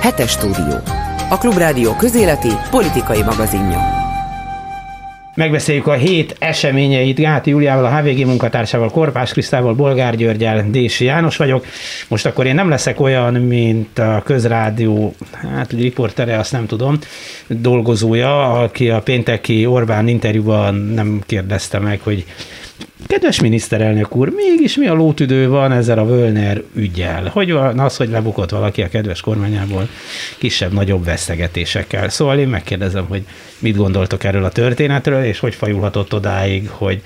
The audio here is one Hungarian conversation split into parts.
Hetes stúdió. A Klubrádió közéleti politikai magazinja. Megbeszéljük a hét eseményeit Gáti Júliával, a HVG munkatársával, Korpás Krisztával, Bolgár Györgyel, Dési János vagyok. Most akkor én nem leszek olyan, mint a közrádió, hát riportere, azt nem tudom, dolgozója, aki a pénteki Orbán interjúban nem kérdezte meg, hogy Kedves miniszterelnök úr, mégis mi a lótüdő van ezzel a Völner ügyel? Hogy van az, hogy lebukott valaki a kedves kormányából kisebb-nagyobb vesztegetésekkel? Szóval én megkérdezem, hogy mit gondoltok erről a történetről, és hogy fajulhatott odáig, hogy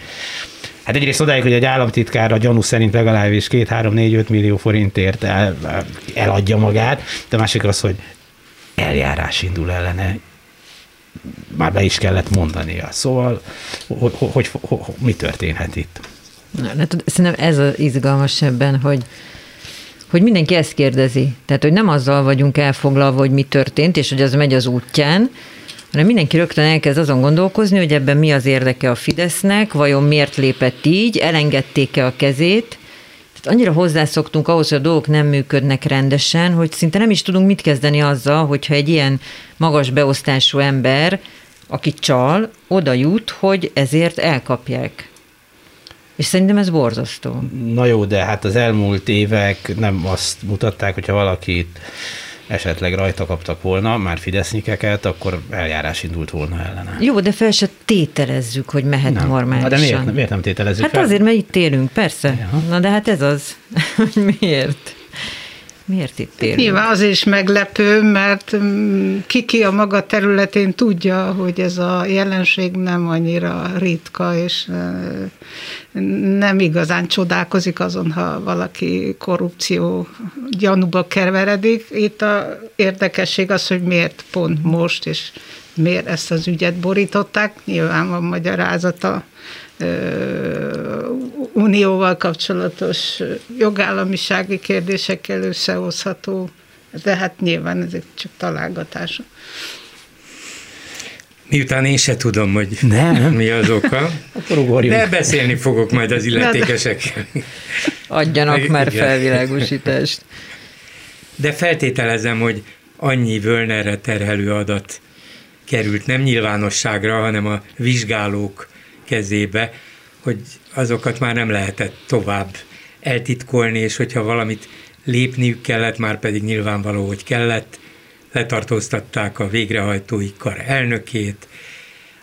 Hát egyrészt odáig, hogy egy államtitkár a gyanú szerint legalábbis 2-3-4-5 millió forintért el, eladja magát, de másik az, hogy eljárás indul ellene már be is kellett mondania. Szóval, hogy, hogy, hogy, hogy mi történhet itt? Na, hát szerintem ez az izgalmas ebben, hogy, hogy mindenki ezt kérdezi. Tehát, hogy nem azzal vagyunk elfoglalva, hogy mi történt, és hogy az megy az útján, hanem mindenki rögtön elkezd azon gondolkozni, hogy ebben mi az érdeke a Fidesznek, vajon miért lépett így, elengedték-e a kezét, annyira hozzászoktunk ahhoz, hogy a dolgok nem működnek rendesen, hogy szinte nem is tudunk mit kezdeni azzal, hogyha egy ilyen magas beosztású ember, aki csal, oda jut, hogy ezért elkapják. És szerintem ez borzasztó. Na jó, de hát az elmúlt évek nem azt mutatták, hogyha valakit esetleg rajta kaptak volna, már fidesznyikeket, akkor eljárás indult volna ellene. Jó, de fel se tételezzük, hogy mehet nem. normálisan. de miért, miért nem tételezzük Hát fel? azért, mert itt élünk, persze. Ja. Na de hát ez az, hogy miért. Miért itt élünk? Nyilván az is meglepő, mert mm, kiki a maga területén tudja, hogy ez a jelenség nem annyira ritka, és nem igazán csodálkozik azon, ha valaki korrupció gyanúba keveredik. Itt a érdekesség az, hogy miért pont most, és miért ezt az ügyet borították. Nyilván van magyarázata unióval kapcsolatos jogállamisági kérdésekkel összehozható, de hát nyilván ezek csak találgatások. Miután én se tudom, hogy Nem. mi az oka, de beszélni fogok majd az illetékesekkel. Adjanak már felvilágosítást. De feltételezem, hogy annyi Völnerre terhelő adat került nem nyilvánosságra, hanem a vizsgálók kezébe, hogy azokat már nem lehetett tovább eltitkolni, és hogyha valamit lépniük kellett, már pedig nyilvánvaló, hogy kellett, letartóztatták a végrehajtói kar elnökét,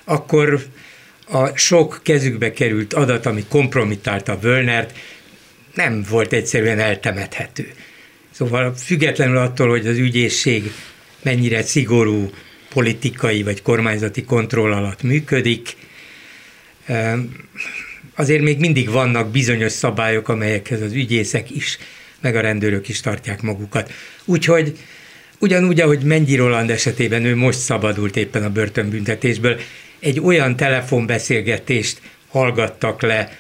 akkor a sok kezükbe került adat, ami kompromittálta Völnert, nem volt egyszerűen eltemethető. Szóval függetlenül attól, hogy az ügyészség mennyire szigorú politikai vagy kormányzati kontroll alatt működik, azért még mindig vannak bizonyos szabályok, amelyekhez az ügyészek is, meg a rendőrök is tartják magukat. Úgyhogy ugyanúgy, ahogy Mennyi Roland esetében ő most szabadult éppen a börtönbüntetésből, egy olyan telefonbeszélgetést hallgattak le,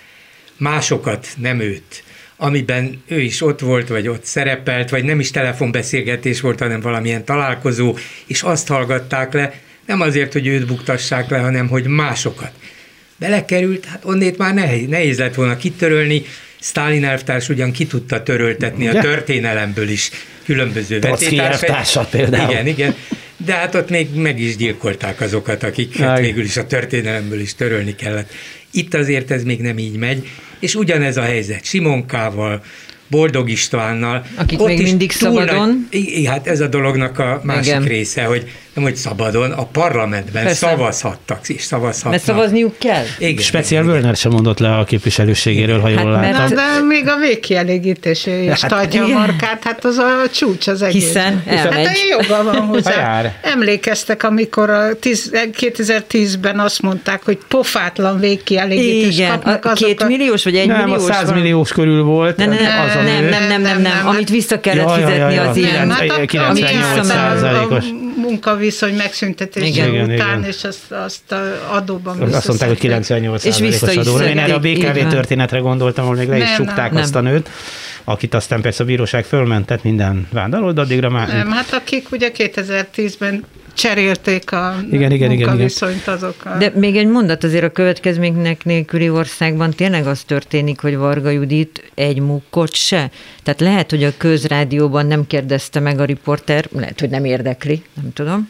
másokat, nem őt, amiben ő is ott volt, vagy ott szerepelt, vagy nem is telefonbeszélgetés volt, hanem valamilyen találkozó, és azt hallgatták le, nem azért, hogy őt buktassák le, hanem hogy másokat belekerült, hát onnét már nehéz, nehéz lett volna kitörölni, Stalin elvtárs ugyan ki tudta töröltetni a történelemből is különböző vetétársait. például. Igen, igen. De hát ott még meg is gyilkolták azokat, akiket végül is a történelemből is törölni kellett. Itt azért ez még nem így megy, és ugyanez a helyzet Simonkával, Boldog Istvánnal. Akik Ott még mindig szabadon. Nagy, hát ez a dolognak a másik Igen. része, hogy nem, hogy szabadon, a parlamentben Persze. szavazhattak és szavazhatnak. Mert szavazniuk kell. Igen. Speciál Börner sem mondott le a képviselőségéről, ha jól hát, láttam. De még a végkielégítésé is hát, tartja a markát, hát az a csúcs az egész. Hiszen elmegy. Hát joga van hozzá. Emlékeztek, amikor a 2010-ben azt mondták, hogy pofátlan végkielégítést Igen, kapnak a két a... milliós vagy egy nem, milliós? Nem, a 100 milliós körül volt. Nem, nem, az nem, nem, nem, nem, nem, nem, amit vissza kellett fizetni az ilyen. 98 százalékos munkaviszony megszüntetése igen, után, igen. és azt, azt adóban Azt mondták, hogy 98 és adó. Én erre a BKV történetre gondoltam, ahol még le is csukták azt a nőt akit aztán persze a bíróság fölmentett minden vád alól, de addigra már... Nem, hát akik ugye 2010-ben cserélték a igen, igen, munkaviszonyt igen, azokkal. De még egy mondat azért a következménynek nélküli országban tényleg az történik, hogy Varga Judit egy mukkot se. Tehát lehet, hogy a közrádióban nem kérdezte meg a riporter, lehet, hogy nem érdekli, nem tudom.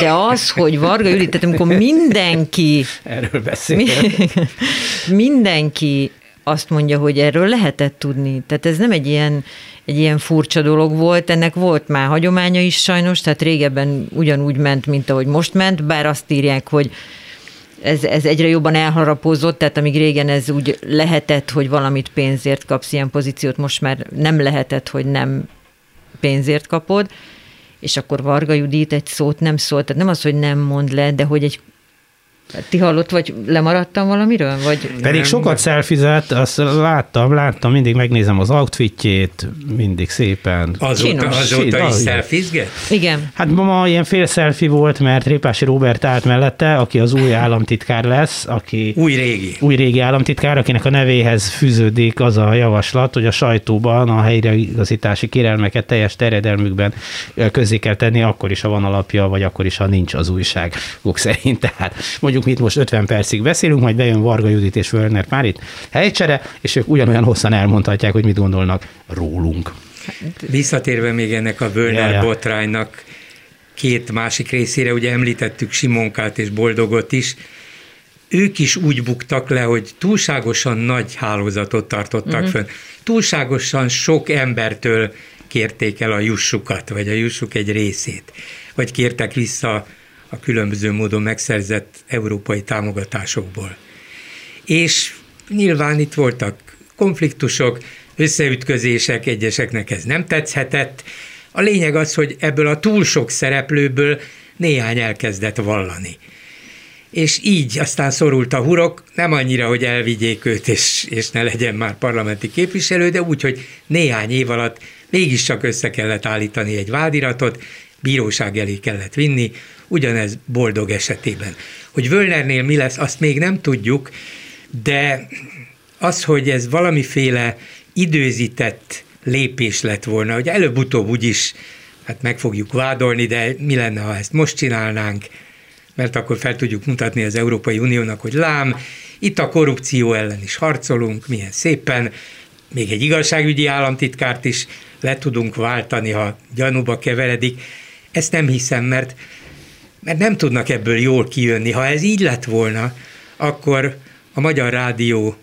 De az, hogy Varga Judit, tehát amikor mindenki... Erről beszél. Mindenki azt mondja, hogy erről lehetett tudni. Tehát ez nem egy ilyen, egy ilyen furcsa dolog volt, ennek volt már hagyománya is sajnos, tehát régebben ugyanúgy ment, mint ahogy most ment, bár azt írják, hogy ez, ez egyre jobban elharapozott, tehát amíg régen ez úgy lehetett, hogy valamit pénzért kapsz ilyen pozíciót, most már nem lehetett, hogy nem pénzért kapod, és akkor Varga Judit egy szót nem szólt, tehát nem az, hogy nem mond le, de hogy egy ti hallott, vagy lemaradtam valamiről? Vagy... Pedig nem. sokat szelfizett, azt láttam, láttam, mindig megnézem az outfitjét, mindig szépen. Azóta, azóta is szelfizget? Igen. Hát ma ilyen fél szelfi volt, mert Répási Robert állt mellette, aki az új államtitkár lesz, aki... Új régi. Új régi államtitkár, akinek a nevéhez fűződik az a javaslat, hogy a sajtóban a helyreigazítási kérelmeket teljes terjedelmükben közé kell tenni, akkor is, ha van alapja, vagy akkor is, ha nincs az újság szerint. Tehát mondjuk mit most 50 percig beszélünk, majd bejön Varga Judit és Wörner Párit helycsere, és ők ugyanolyan hosszan elmondhatják, hogy mit gondolnak rólunk. Visszatérve még ennek a Wörner ja, ja. botránynak két másik részére, ugye említettük Simonkát és Boldogot is, ők is úgy buktak le, hogy túlságosan nagy hálózatot tartottak uh-huh. fönn. Túlságosan sok embertől kérték el a jussukat, vagy a jussuk egy részét, vagy kértek vissza a különböző módon megszerzett európai támogatásokból. És nyilván itt voltak konfliktusok, összeütközések, egyeseknek ez nem tetszhetett. A lényeg az, hogy ebből a túl sok szereplőből néhány elkezdett vallani. És így aztán szorult a hurok, nem annyira, hogy elvigyék őt, és, és ne legyen már parlamenti képviselő, de úgy, hogy néhány év alatt mégiscsak össze kellett állítani egy vádiratot, bíróság elé kellett vinni, ugyanez boldog esetében. Hogy Völnernél mi lesz, azt még nem tudjuk, de az, hogy ez valamiféle időzített lépés lett volna, hogy előbb-utóbb úgyis hát meg fogjuk vádolni, de mi lenne, ha ezt most csinálnánk, mert akkor fel tudjuk mutatni az Európai Uniónak, hogy lám, itt a korrupció ellen is harcolunk, milyen szépen, még egy igazságügyi államtitkárt is le tudunk váltani, ha gyanúba keveredik. Ezt nem hiszem, mert mert nem tudnak ebből jól kijönni. Ha ez így lett volna, akkor a Magyar Rádió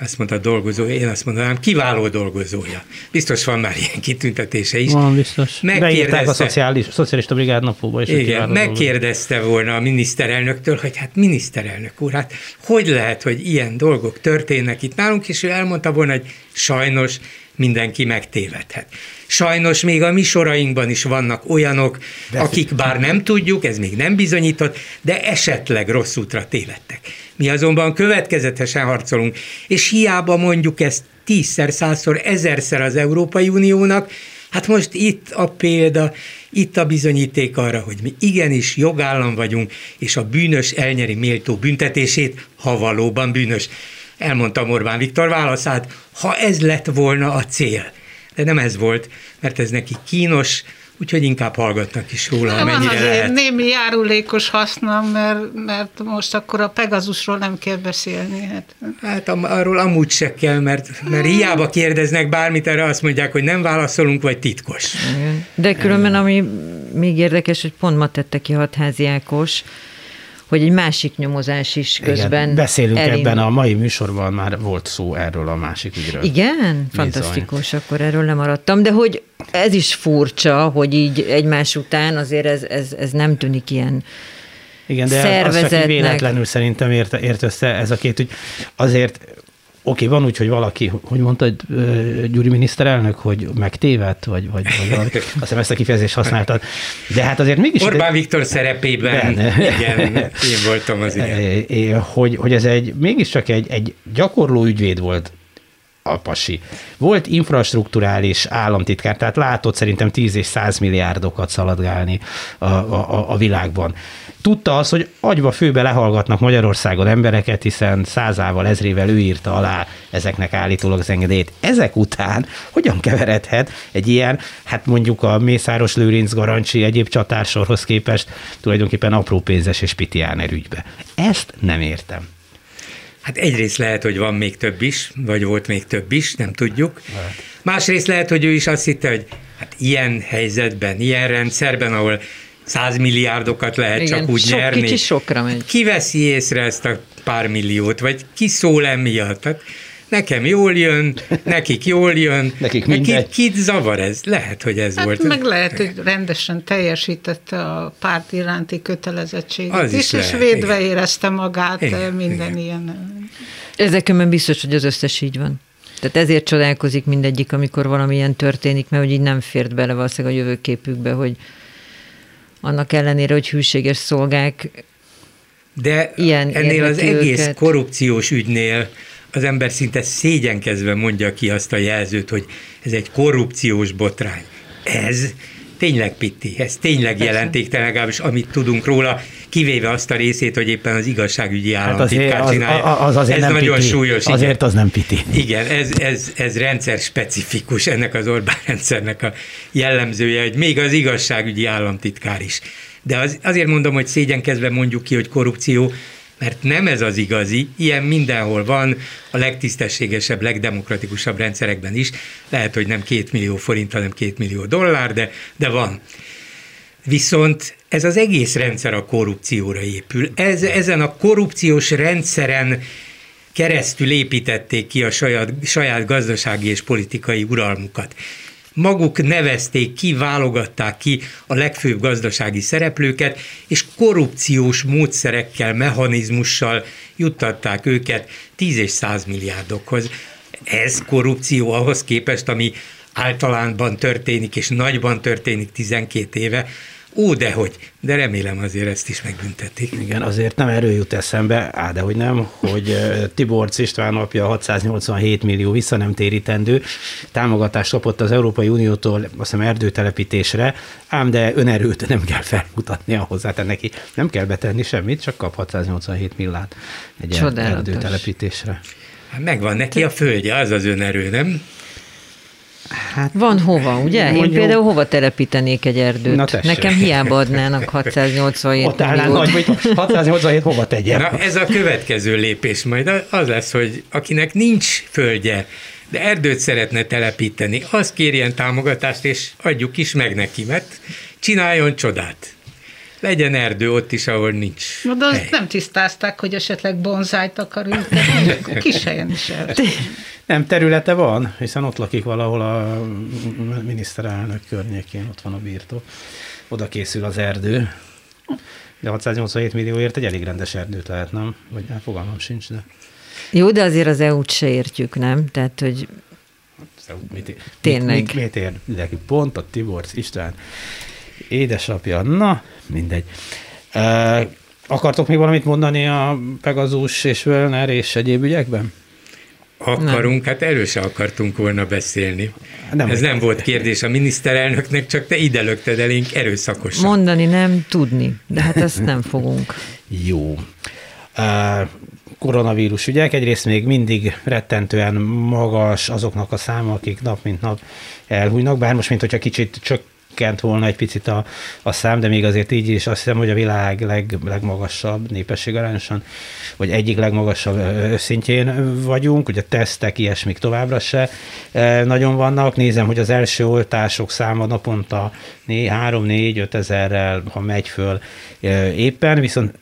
azt mondta dolgozó, én azt mondanám, kiváló dolgozója. Biztos van már ilyen kitüntetése is. Van biztos. Beírták a szociális, szocialista brigád napóba is. Igen, megkérdezte dolgozó. volna a miniszterelnöktől, hogy hát miniszterelnök úr, hát hogy lehet, hogy ilyen dolgok történnek itt nálunk, és ő elmondta volna, hogy sajnos mindenki megtévedhet. Sajnos még a mi sorainkban is vannak olyanok, de akik bár nem tudjuk, ez még nem bizonyított, de esetleg rossz útra tévedtek. Mi azonban következetesen harcolunk, és hiába mondjuk ezt tízszer, százszor, ezerszer az Európai Uniónak, Hát most itt a példa, itt a bizonyíték arra, hogy mi igenis jogállam vagyunk, és a bűnös elnyeri méltó büntetését, ha valóban bűnös. Elmondta Orbán Viktor válaszát, ha ez lett volna a cél. De nem ez volt, mert ez neki kínos, úgyhogy inkább hallgatnak is róla, amennyire Van azért lehet. némi járulékos haszna, mert, mert most akkor a Pegazusról nem kell beszélni. Hát, hát arról amúgy se kell, mert, mert hiába kérdeznek bármit, erre azt mondják, hogy nem válaszolunk, vagy titkos. De különben, ami még érdekes, hogy pont ma tette ki hatházi Ákos, hogy egy másik nyomozás is közben Igen, beszélünk elindul. ebben a mai műsorban, már volt szó erről a másik ügyről. Igen? Bizony. Fantasztikus, akkor erről lemaradtam, de hogy ez is furcsa, hogy így egymás után azért ez, ez, ez nem tűnik ilyen igen, de az csak véletlenül szerintem ért, ért össze ez a két ügy. Azért Oké, van úgy, hogy valaki, hogy mondta egy Gyuri miniszterelnök, hogy megtévedt, vagy, vagy, vagy valami. azt hiszem ezt a kifejezést használtad. De hát azért mégis... Orbán Viktor szerepében, ben. igen, én voltam az igen. Hogy, hogy ez egy, mégiscsak egy, egy gyakorló ügyvéd volt a pasi. Volt infrastruktúrális államtitkár, tehát látott szerintem 10 és 100 milliárdokat szaladgálni a, a, a világban. Tudta az, hogy agyba főbe lehallgatnak Magyarországon embereket, hiszen százával, ezrével ő írta alá ezeknek állítólag az engedélyt. Ezek után hogyan keveredhet egy ilyen, hát mondjuk a Mészáros Lőrinc Garancsi egyéb csatársorhoz képest tulajdonképpen apró pénzes és pitiáner ügybe? Ezt nem értem. Hát egyrészt lehet, hogy van még több is, vagy volt még több is, nem tudjuk. Másrészt lehet, hogy ő is azt hitte, hogy hát ilyen helyzetben, ilyen rendszerben, ahol százmilliárdokat lehet Igen, csak úgy sok nyerni. Kicsi sokra megy. Ki veszi észre ezt a pár milliót, vagy ki szól emiatt? Tehát nekem jól jön, nekik jól jön, nekik mindegy. Kit zavar ez? Lehet, hogy ez hát volt. Meg lehet, hogy rendesen teljesítette a párt iránti kötelezettséget Az is is, és lehet, védve igen. érezte magát Igen, minden igen. ilyen. Ezekben biztos, hogy az összes így van. Tehát ezért csodálkozik mindegyik, amikor valamilyen történik, mert hogy így nem fért bele valószínűleg a jövőképükbe, hogy annak ellenére, hogy hűséges szolgák, De Ilyen ennél az érdekli egész őket. korrupciós ügynél az ember szinte szégyenkezve mondja ki azt a jelzőt, hogy ez egy korrupciós botrány. Ez tényleg pitti, ez tényleg jelentéktelen, legalábbis amit tudunk róla, kivéve azt a részét, hogy éppen az igazságügyi Hát államtitkár az, csinálja. az azért ez nem nagyon piti. súlyos. igen. Azért az nem piti. Igen, ez, ez, ez rendszer specifikus, ennek az Orbán rendszernek a jellemzője, hogy még az igazságügyi államtitkár is. De az, azért mondom, hogy szégyenkezve mondjuk ki, hogy korrupció, mert nem ez az igazi, ilyen mindenhol van, a legtisztességesebb, legdemokratikusabb rendszerekben is. Lehet, hogy nem két millió forint, hanem két millió dollár, de, de van. Viszont ez az egész rendszer a korrupcióra épül. Ez, ezen a korrupciós rendszeren keresztül építették ki a saját, saját gazdasági és politikai uralmukat. Maguk nevezték ki, válogatták ki a legfőbb gazdasági szereplőket, és korrupciós módszerekkel, mechanizmussal juttatták őket 10 és 100 milliárdokhoz. Ez korrupció ahhoz képest, ami általánban történik, és nagyban történik 12 éve, Ó, dehogy, de remélem azért ezt is megbüntetik. Igen, azért nem erő jut eszembe, á, de hogy nem, hogy Tiborcs István apja 687 millió vissza nem térítendő támogatást kapott az Európai Uniótól, azt hiszem erdőtelepítésre, ám de önerőt nem kell felmutatnia hozzá, tehát neki nem kell betenni semmit, csak kap 687 millát egy Csodálatos. erdőtelepítésre. Hát megvan neki a földje, az az önerő, nem? Hát van hova, ugye? Én Mondjuk- például hova telepítenék egy erdőt? Na tessék. Nekem hiába adnának 687 ott milliót. nagy, hogy 687 hova tegyem? Na, ez a következő lépés majd az lesz, hogy akinek nincs földje, de erdőt szeretne telepíteni, az kérjen támogatást, és adjuk is meg neki, mert csináljon csodát. Legyen erdő ott is, ahol nincs Na, de azt hely. nem tisztázták, hogy esetleg bonzájt akar ültetni, akkor kis helyen is el. Nem, területe van, hiszen ott lakik valahol a miniszterelnök környékén, ott van a birtok. Oda készül az erdő. De 687 millióért egy elég rendes erdőt lehet, nem? Vagy hát fogalmam sincs, de Jó, de azért az EU-t se értjük, nem? Tehát, hogy mit, Tényleg. Mit, mit, mit ér neki? Pont a Tiborcs István édesapja. Na, mindegy. Uh, akartok még valamit mondani a Pegazus és Völner és egyéb ügyekben? Akarunk, hát erről se akartunk volna beszélni. Nem Nem Ez nem volt kérdés a miniszterelnöknek, csak te ide lökted elénk erőszakosan. mondani nem, tudni. De hát ezt nem fogunk. Jó. Uh, koronavírus ügyek, egyrészt még mindig rettentően magas azoknak a száma, akik nap mint nap elhújnak, bár most, mint hogyha kicsit csökkent volna egy picit a, a szám, de még azért így is azt hiszem, hogy a világ leg, legmagasabb népességarányosan, vagy egyik legmagasabb szintjén vagyunk, ugye tesztek, ilyesmik továbbra se nagyon vannak. Nézem, hogy az első oltások száma naponta 3-4-5 ezerrel, ha megy föl éppen, viszont,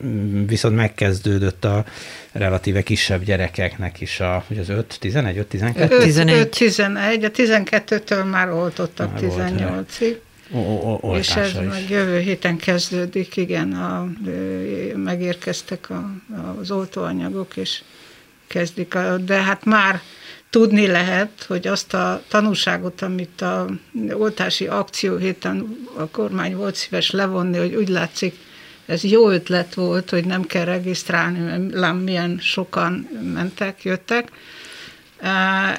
viszont megkezdődött a relatíve kisebb gyerekeknek is a, hogy az 5, 11, 5, 12? 5, 11. 5, 11, a 12-től már oltottak Már volt, 18-ig. O- o- o- És ez is. meg jövő héten kezdődik, igen, a, megérkeztek a, az oltóanyagok, és kezdik, a, de hát már tudni lehet, hogy azt a tanulságot, amit a oltási akció héten a kormány volt szíves levonni, hogy úgy látszik, ez jó ötlet volt, hogy nem kell regisztrálni, mert lám milyen sokan mentek, jöttek,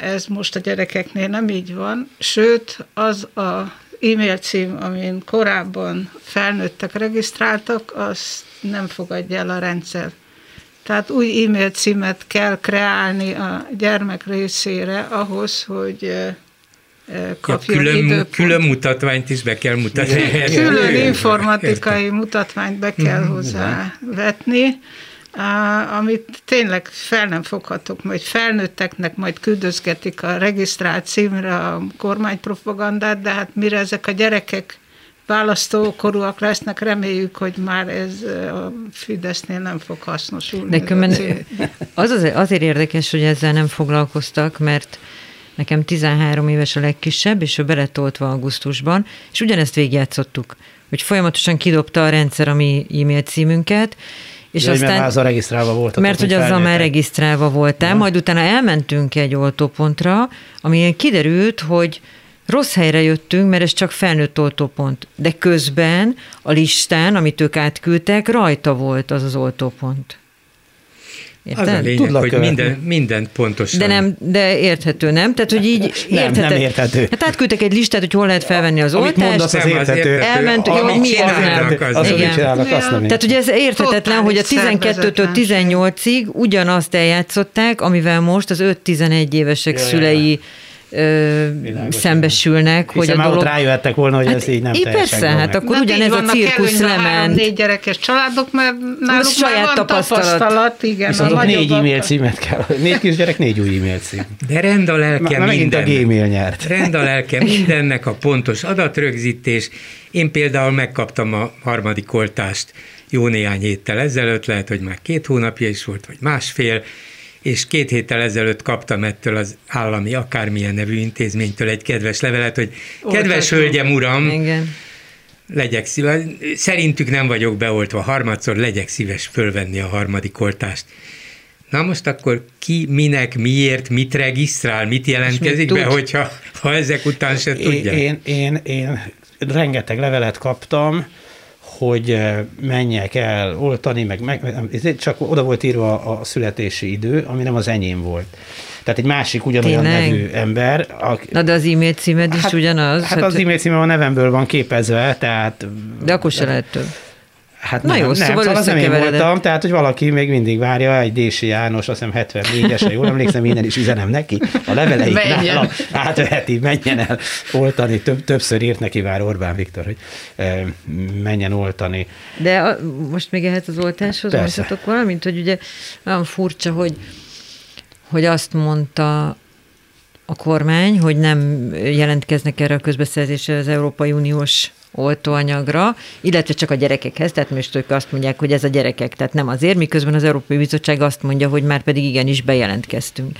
Ez most a gyerekeknél nem így van, sőt, az a e-mail cím, amin korábban felnőttek regisztráltak, azt nem fogadja el a rendszer. Tehát új e-mail címet kell kreálni a gyermek részére ahhoz, hogy kapjon ja, külön, időpont. külön mutatványt is be kell mutatni. Külön informatikai mutatványt be kell Mhm. hozzá vetni, amit tényleg fel nem foghatok, majd felnőtteknek majd küldözgetik a regisztrált címre a kormánypropagandát, de hát mire ezek a gyerekek választókorúak lesznek, reméljük, hogy már ez a Fidesznél nem fog hasznosulni. De különben az azért, azért érdekes, hogy ezzel nem foglalkoztak, mert nekem 13 éves a legkisebb, és ő beletoltva augusztusban, és ugyanezt végigjátszottuk, hogy folyamatosan kidobta a rendszer a mi e-mail címünket, és És aztán, mert azzal regisztrálva voltatok, Mert hogy azzal már regisztrálva voltál, majd utána elmentünk egy oltópontra, ami kiderült, hogy rossz helyre jöttünk, mert ez csak felnőtt oltópont. De közben a listán, amit ők átküldtek, rajta volt az az oltópont. Az a lényeg, Tudlak hogy minden, mindent pontosan. De nem, de érthető, nem? Tehát, hogy így Nem, értheted. nem érthető. Hát átküldtek egy listát, hogy hol lehet felvenni az Amit oltást. mondasz, az Nem, érthető. érthető. Elment, jó, hogy miért nem? az Az, hogy Igen. csinálnak, azt nem Tehát ugye ez érthetetlen, hogy a Totális 12-től 18-ig ugyanazt eljátszották, amivel most az 5-11 évesek Ja, ja, ja. szülei ö, Világos, szembesülnek, hogy Hiszen a már dolog... ott rájöhettek volna, hogy ez így nem így teljesen persze, hát akkor De ugyanez a cirkusz lement. három-négy gyerekes családok, mert náluk saját már van tapasztalat. tapasztalat. igen. Viszont a ott négy e-mail címet kell. Négy kisgyerek, négy új e-mail cím. De rend a lelke Na, megint a minden. Gmail nyert. Rend a lelke mindennek, a pontos adatrögzítés. Én például megkaptam a harmadik oltást jó néhány héttel ezelőtt, lehet, hogy már két hónapja is volt, vagy másfél, és két héttel ezelőtt kaptam ettől az állami akármilyen nevű intézménytől egy kedves levelet, hogy kedves Oltatlan. hölgyem, uram, Igen. legyek szíves, szerintük nem vagyok beoltva harmadszor, legyek szíves fölvenni a harmadik oltást. Na most akkor ki, minek, miért, mit regisztrál, mit jelentkezik mit be, tud? hogyha ha ezek után se Én, tudják? én, én, én rengeteg levelet kaptam, hogy eh, menjek el oltani, meg, meg csak oda volt írva a születési idő, ami nem az enyém volt. Tehát egy másik ugyanolyan Tényleg? nevű ember. Aki, Na de az e-mail címed is ugyanaz. Hát az e-mail címem a nevemből van képezve, tehát... De akkor se lehet több. Hát Na nem, jó, nem, szóval szóval az nem én voltam, tehát hogy valaki még mindig várja, egy Dési János, azt hiszem 74-es, ha jól emlékszem, innen is üzenem neki, a leveleit Menjen. nálam átveheti, menjen el oltani, Több, többször írt neki vár Orbán Viktor, hogy e, menjen oltani. De a, most még ehhez az oltáshoz mondhatok valamint, hogy ugye olyan furcsa, hogy, hogy azt mondta a kormány, hogy nem jelentkeznek erre a közbeszerzésre az Európai Uniós oltóanyagra, illetve csak a gyerekekhez, tehát most ők azt mondják, hogy ez a gyerekek, tehát nem azért, miközben az Európai Bizottság azt mondja, hogy már pedig igenis bejelentkeztünk.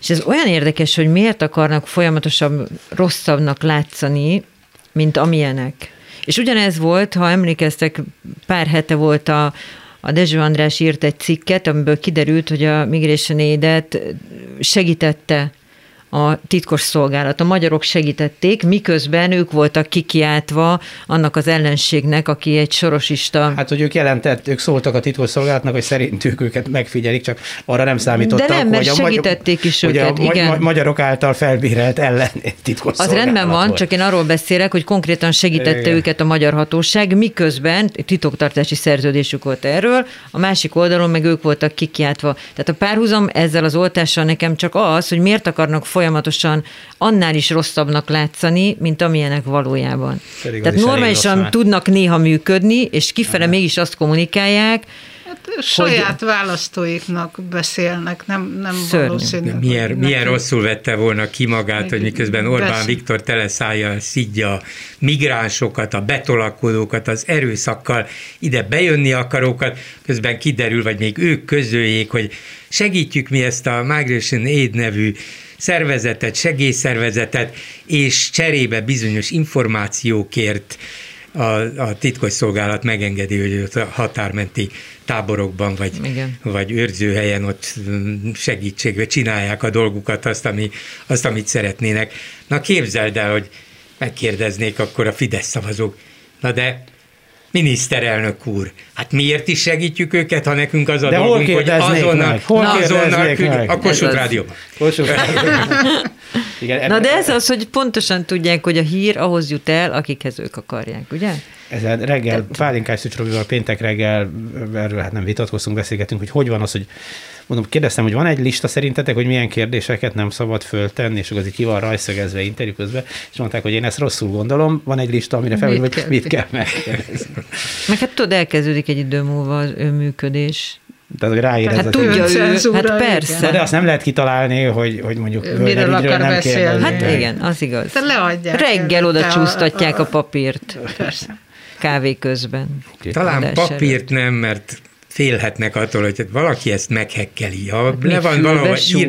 És ez olyan érdekes, hogy miért akarnak folyamatosan rosszabbnak látszani, mint amilyenek. És ugyanez volt, ha emlékeztek, pár hete volt a, a Dezső András írt egy cikket, amiből kiderült, hogy a Migration Aid-et segítette a titkos szolgálat. A magyarok segítették, miközben ők voltak kikiáltva annak az ellenségnek, aki egy sorosista. Hát, hogy ők jelentett, ők szóltak a titkosszolgálatnak, hogy szerintük őket megfigyelik, csak arra nem számítottak, De nem, mert hogy a, magyar- segítették is hogy őket, a igen. ma- magyarok által felbírelt ellen Az titkosszolgálat rendben van, volt. csak én arról beszélek, hogy konkrétan segítette Igen. őket a magyar hatóság, miközben titoktartási szerződésük volt erről, a másik oldalon meg ők voltak kikiáltva. Tehát a párhuzam ezzel az oltással nekem csak az, hogy miért akarnak folyamatosan annál is rosszabbnak látszani, mint amilyenek valójában. Pedig Tehát normálisan tudnak néha működni, és kifele mégis azt kommunikálják, Hát saját választóiknak beszélnek, nem, nem Szörnyű. valószínű. hogy Milyen, milyen nekünk- rosszul vette volna ki magát, hogy miközben Orbán Persze. Viktor teleszájjal szidja a migránsokat, a betolakodókat, az erőszakkal ide bejönni akarókat, közben kiderül, vagy még ők közöljék, hogy segítjük mi ezt a Migration Aid nevű szervezetet, segélyszervezetet, és cserébe bizonyos információkért a, a titkosszolgálat megengedi, hogy ott a határmenti táborokban, vagy, Igen. vagy őrzőhelyen ott segítségbe csinálják a dolgukat, azt, ami, azt, amit szeretnének. Na képzeld el, hogy megkérdeznék akkor a Fidesz szavazók, na de Miniszterelnök úr, hát miért is segítjük őket, ha nekünk az a De hol dolgunk, hogy kérdeznék azonnal, meg? Hol azonnal küldjük meg? a Kossuth. Rádióban. Kossuth Igen, Na de ez az, hogy pontosan tudják, hogy a hír ahhoz jut el, akikhez ők akarják, ugye? Ezen reggel, Pálinkás Szücsrobival péntek reggel, erről hát nem vitatkoztunk, beszélgetünk, hogy hogy van az, hogy mondom, kérdeztem, hogy van egy lista szerintetek, hogy milyen kérdéseket nem szabad föltenni, és akkor ki van rajszögezve interjú közben, és mondták, hogy én ezt rosszul gondolom, van egy lista, amire fel, Mit hogy kell- mit kell megkérdezni. Meg hát tudod, elkezdődik egy idő múlva az önműködés. Tehát, hogy ráérez Hát tudja ő, hát igen. persze. Na, de azt nem lehet kitalálni, hogy, hogy mondjuk Miről akar nem beszélni. kérdezni. Hát igen, az igaz. De leadják. Reggel oda csúsztatják a papírt Persze. kávé közben. Talán papírt nem, mert félhetnek attól, hogy valaki ezt meghekkeli. Ha mi le van valahol ír,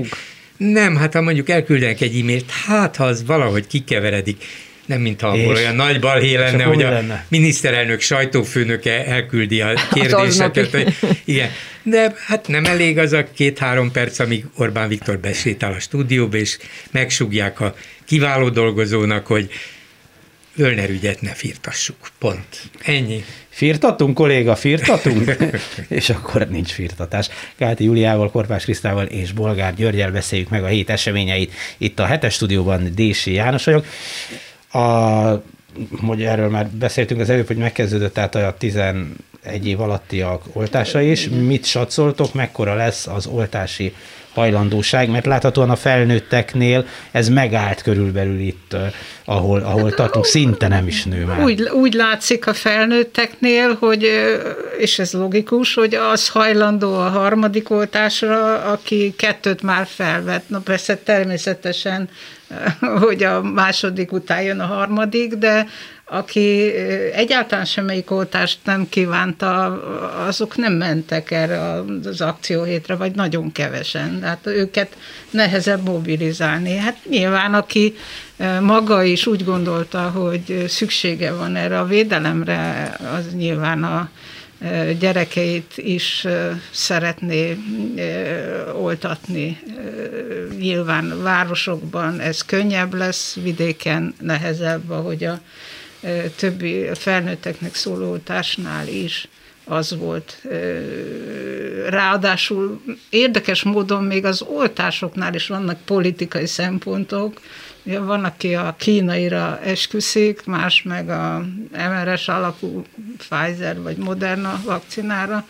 nem, hát ha mondjuk elküldenek egy e-mailt, hát ha az valahogy kikeveredik, nem mint abból olyan nagy balhé lenne, hogy a lenne? miniszterelnök sajtófőnöke elküldi a kérdéseket. aznapi. hogy, igen. De hát nem elég az a két-három perc, amíg Orbán Viktor besétál a stúdióba, és megsugják a kiváló dolgozónak, hogy Völner ügyet ne firtassuk. Pont. Ennyi. Firtatunk, kolléga, firtatunk? és akkor nincs firtatás. Káti Júliával, Korpás Krisztával és Bolgár Györgyel beszéljük meg a hét eseményeit. Itt a hetes stúdióban Dési János vagyok. A, hogy erről már beszéltünk az előbb, hogy megkezdődött tehát a 11 év alattiak oltása is. Mit satszoltok, mekkora lesz az oltási hajlandóság, mert láthatóan a felnőtteknél ez megállt körülbelül itt, ahol, ahol tartunk, szinte nem is nő már. Úgy, úgy látszik a felnőtteknél, hogy, és ez logikus, hogy az hajlandó a harmadik oltásra, aki kettőt már felvett. Na persze természetesen, hogy a második után jön a harmadik, de aki egyáltalán semmelyik oltást nem kívánta, azok nem mentek erre az akcióhétre, vagy nagyon kevesen. Hát őket nehezebb mobilizálni. Hát nyilván, aki maga is úgy gondolta, hogy szüksége van erre a védelemre, az nyilván a gyerekeit is szeretné oltatni. Nyilván városokban ez könnyebb lesz, vidéken nehezebb, ahogy a többi felnőtteknek szóló oltásnál is az volt. Ráadásul érdekes módon még az oltásoknál is vannak politikai szempontok. Van, aki a kínaira esküszik, más meg a MRS alapú Pfizer vagy Moderna vakcinára.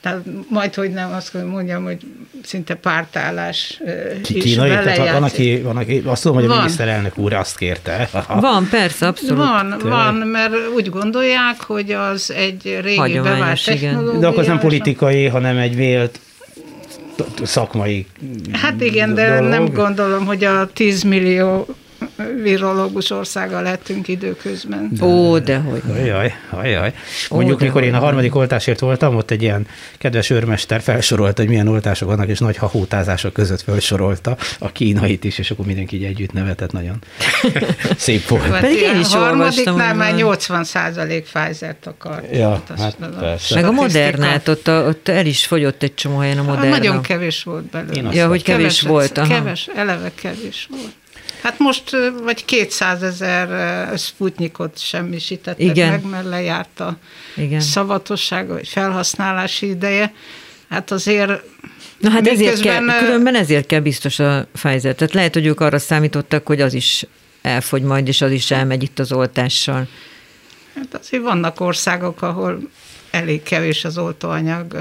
Tehát majd, hogy nem azt mondjam, hogy szinte pártállás ö, is Kínai, tehát van, aki, van, aki, azt tudom, hogy a Van. miniszterelnök úr azt kérte. Van, persze, abszolút. Van, van, mert úgy gondolják, hogy az egy régi Hagyományos, bevált technológia. De akkor ez nem politikai, hanem egy vélt szakmai Hát igen, de dolog. nem gondolom, hogy a 10 millió virológus országa lettünk időközben. Ó, dehogy. Ajaj, ajaj. Mondjuk, de mikor én a harmadik oltásért voltam, ott egy ilyen kedves őrmester felsorolta, hogy milyen oltások vannak, és nagy hahótázások között felsorolta a kínait is, és akkor mindenki így együtt nevetett nagyon. Szép volt. Hát Pedig én is harmadiknál már van. 80 százalék Pfizer-t akar. Ja, hát persze. Meg a modernát, ott, a, ott el is fogyott egy csomó helyen a Ah, moderna. Nagyon kevés volt belőle. Ja, hogy kevés Keveset- volt, aha. Keves, eleve kevés volt. Hát most vagy 200 ezer Sputnikot semmisítettek Igen. meg, mert lejárt a Igen. szavatossága, vagy felhasználási ideje. Hát azért Na hát ezért kell, különben ezért kell biztos a Pfizer. Tehát lehet, hogy ők arra számítottak, hogy az is elfogy majd, és az is elmegy itt az oltással. Hát azért vannak országok, ahol elég kevés az oltóanyag,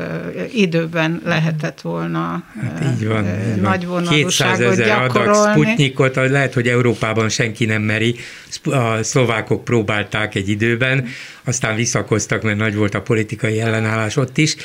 időben lehetett volna Hát így van. így van. nagy 200 vonalúságot ezer adag gyakorolni. Sputnikot, lehet, hogy Európában senki nem meri. A szlovákok próbálták egy időben, aztán visszakoztak, mert nagy volt a politikai ellenállás ott is,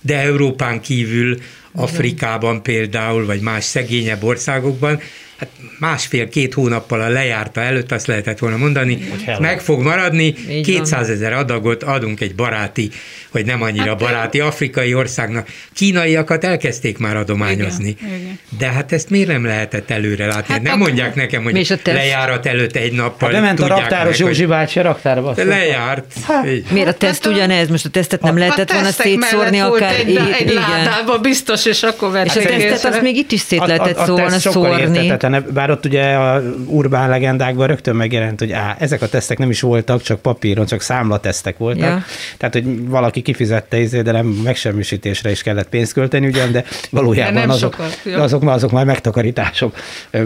de Európán kívül, Afrikában például, vagy más szegényebb országokban, hát másfél-két hónappal a lejárta előtt azt lehetett volna mondani, meg fog maradni, Így 200 ezer adagot adunk egy baráti, vagy nem annyira Hát, baráti afrikai országnak. Kínaiakat elkezdték már adományozni. Igen, igen. De hát ezt miért nem lehetett előre látni? Hát nem mondják nekem, hogy És a teszt? lejárat előtt egy nappal Hát bement a raktáros meg, hogy Józsi bácsi a raktárba. lejárt. Így. Miért a teszt Hát a- ugyanez? Most a tesztet nem lehetett a volna szétszórni akár. Egy, egy igen. biztos, és akkor És a tesztet azt még itt is szét A- a- lehetett a volna szórni. bár ott ugye a urbán legendákban rögtön megjelent, hogy á, ezek a tesztek nem is voltak, csak papíron, csak számlatesztek voltak. Ja. Tehát, hogy valaki kifizette, izé, de nem megsemmisítésre is kellett pénzt költeni ugyan, de valójában De nem azok, sokat, ja. azok, már, azok már megtakarítások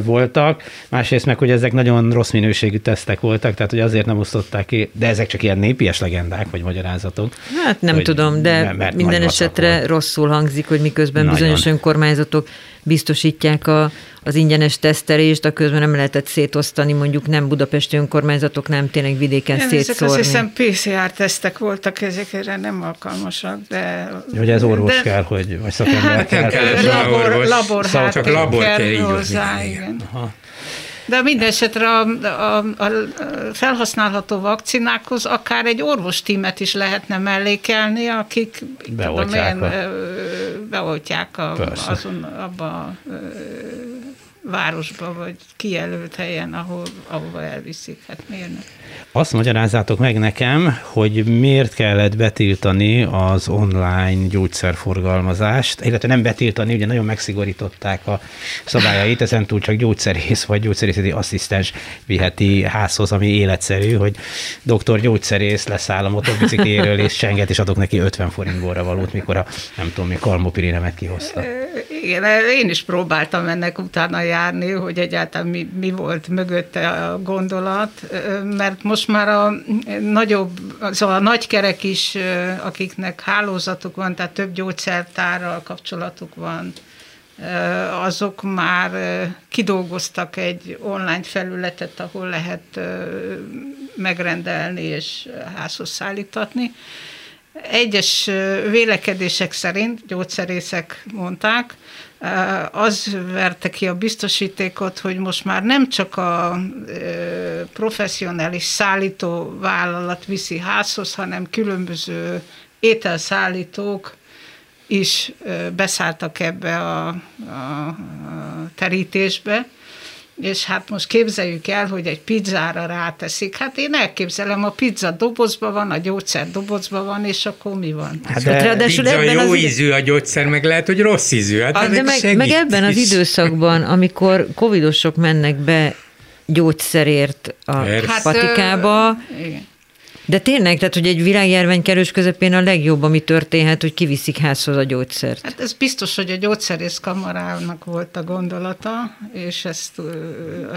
voltak. Másrészt meg, hogy ezek nagyon rossz minőségű tesztek voltak, tehát hogy azért nem osztották ki, de ezek csak ilyen népies legendák vagy magyarázatok. Hát nem Hogy- tudom, de minden esetre volt. rosszul hangzik, hogy miközben Nagyon. bizonyos önkormányzatok biztosítják a, az ingyenes tesztelést, a közben nem lehetett szétosztani, mondjuk nem budapesti önkormányzatok, nem tényleg vidéken Nem, ezek azt szétszórni. hiszem PCR-tesztek voltak, ezek erre nem alkalmasak, de... Hogy ez orvos de, kell, hogy, vagy szakember Hát kell. volna labor, orvos. labor Szóval csak labor kell, kell így hozzá, igen, igen. Aha. De minden esetre a, a, a felhasználható vakcinákhoz akár egy orvostímet is lehetne mellékelni, akik tudom Beoltják én, a- beoltják a, Persze. azon, abba a városba, vagy kijelölt helyen, ahol, ahova elviszik. Hát miért nem? Azt magyarázzátok meg nekem, hogy miért kellett betiltani az online gyógyszerforgalmazást, illetve nem betiltani, ugye nagyon megszigorították a szabályait, ezen túl csak gyógyszerész vagy gyógyszerészeti asszisztens viheti házhoz, ami életszerű, hogy doktor gyógyszerész leszáll a motorbicikléről, és senget, és adok neki 50 forintból valót, mikor a, nem tudom, mi kalmopirinemet kihozta. Igen, én is próbáltam ennek utána járni, hogy egyáltalán mi, mi volt mögötte a gondolat, mert most már a nagyobb, szóval a nagykerek is, akiknek hálózatuk van, tehát több gyógyszertárral kapcsolatuk van, azok már kidolgoztak egy online felületet, ahol lehet megrendelni és házhoz szállítatni. Egyes vélekedések szerint, gyógyszerészek mondták, az verte ki a biztosítékot, hogy most már nem csak a professzionális szállító vállalat viszi házhoz, hanem különböző ételszállítók is beszálltak ebbe a, a, a terítésbe, és hát most képzeljük el, hogy egy pizzára ráteszik. Hát én elképzelem, a pizza dobozban van, a gyógyszer dobozban van, és akkor mi van? Hát Hát ráadásul Pizza ebben jó az ízű a gyógyszer, meg lehet, hogy rossz ízű. Hát Ah, de meg, meg ebben az időszakban, amikor covidosok mennek be gyógyszerért a Persze. hát, patikába, ö, igen. De tényleg, tehát hogy egy világjárvány kerős közepén a legjobb, ami történhet, hogy kiviszik házhoz a gyógyszert. Hát ez biztos, hogy a gyógyszerész kamarának volt a gondolata, és ezt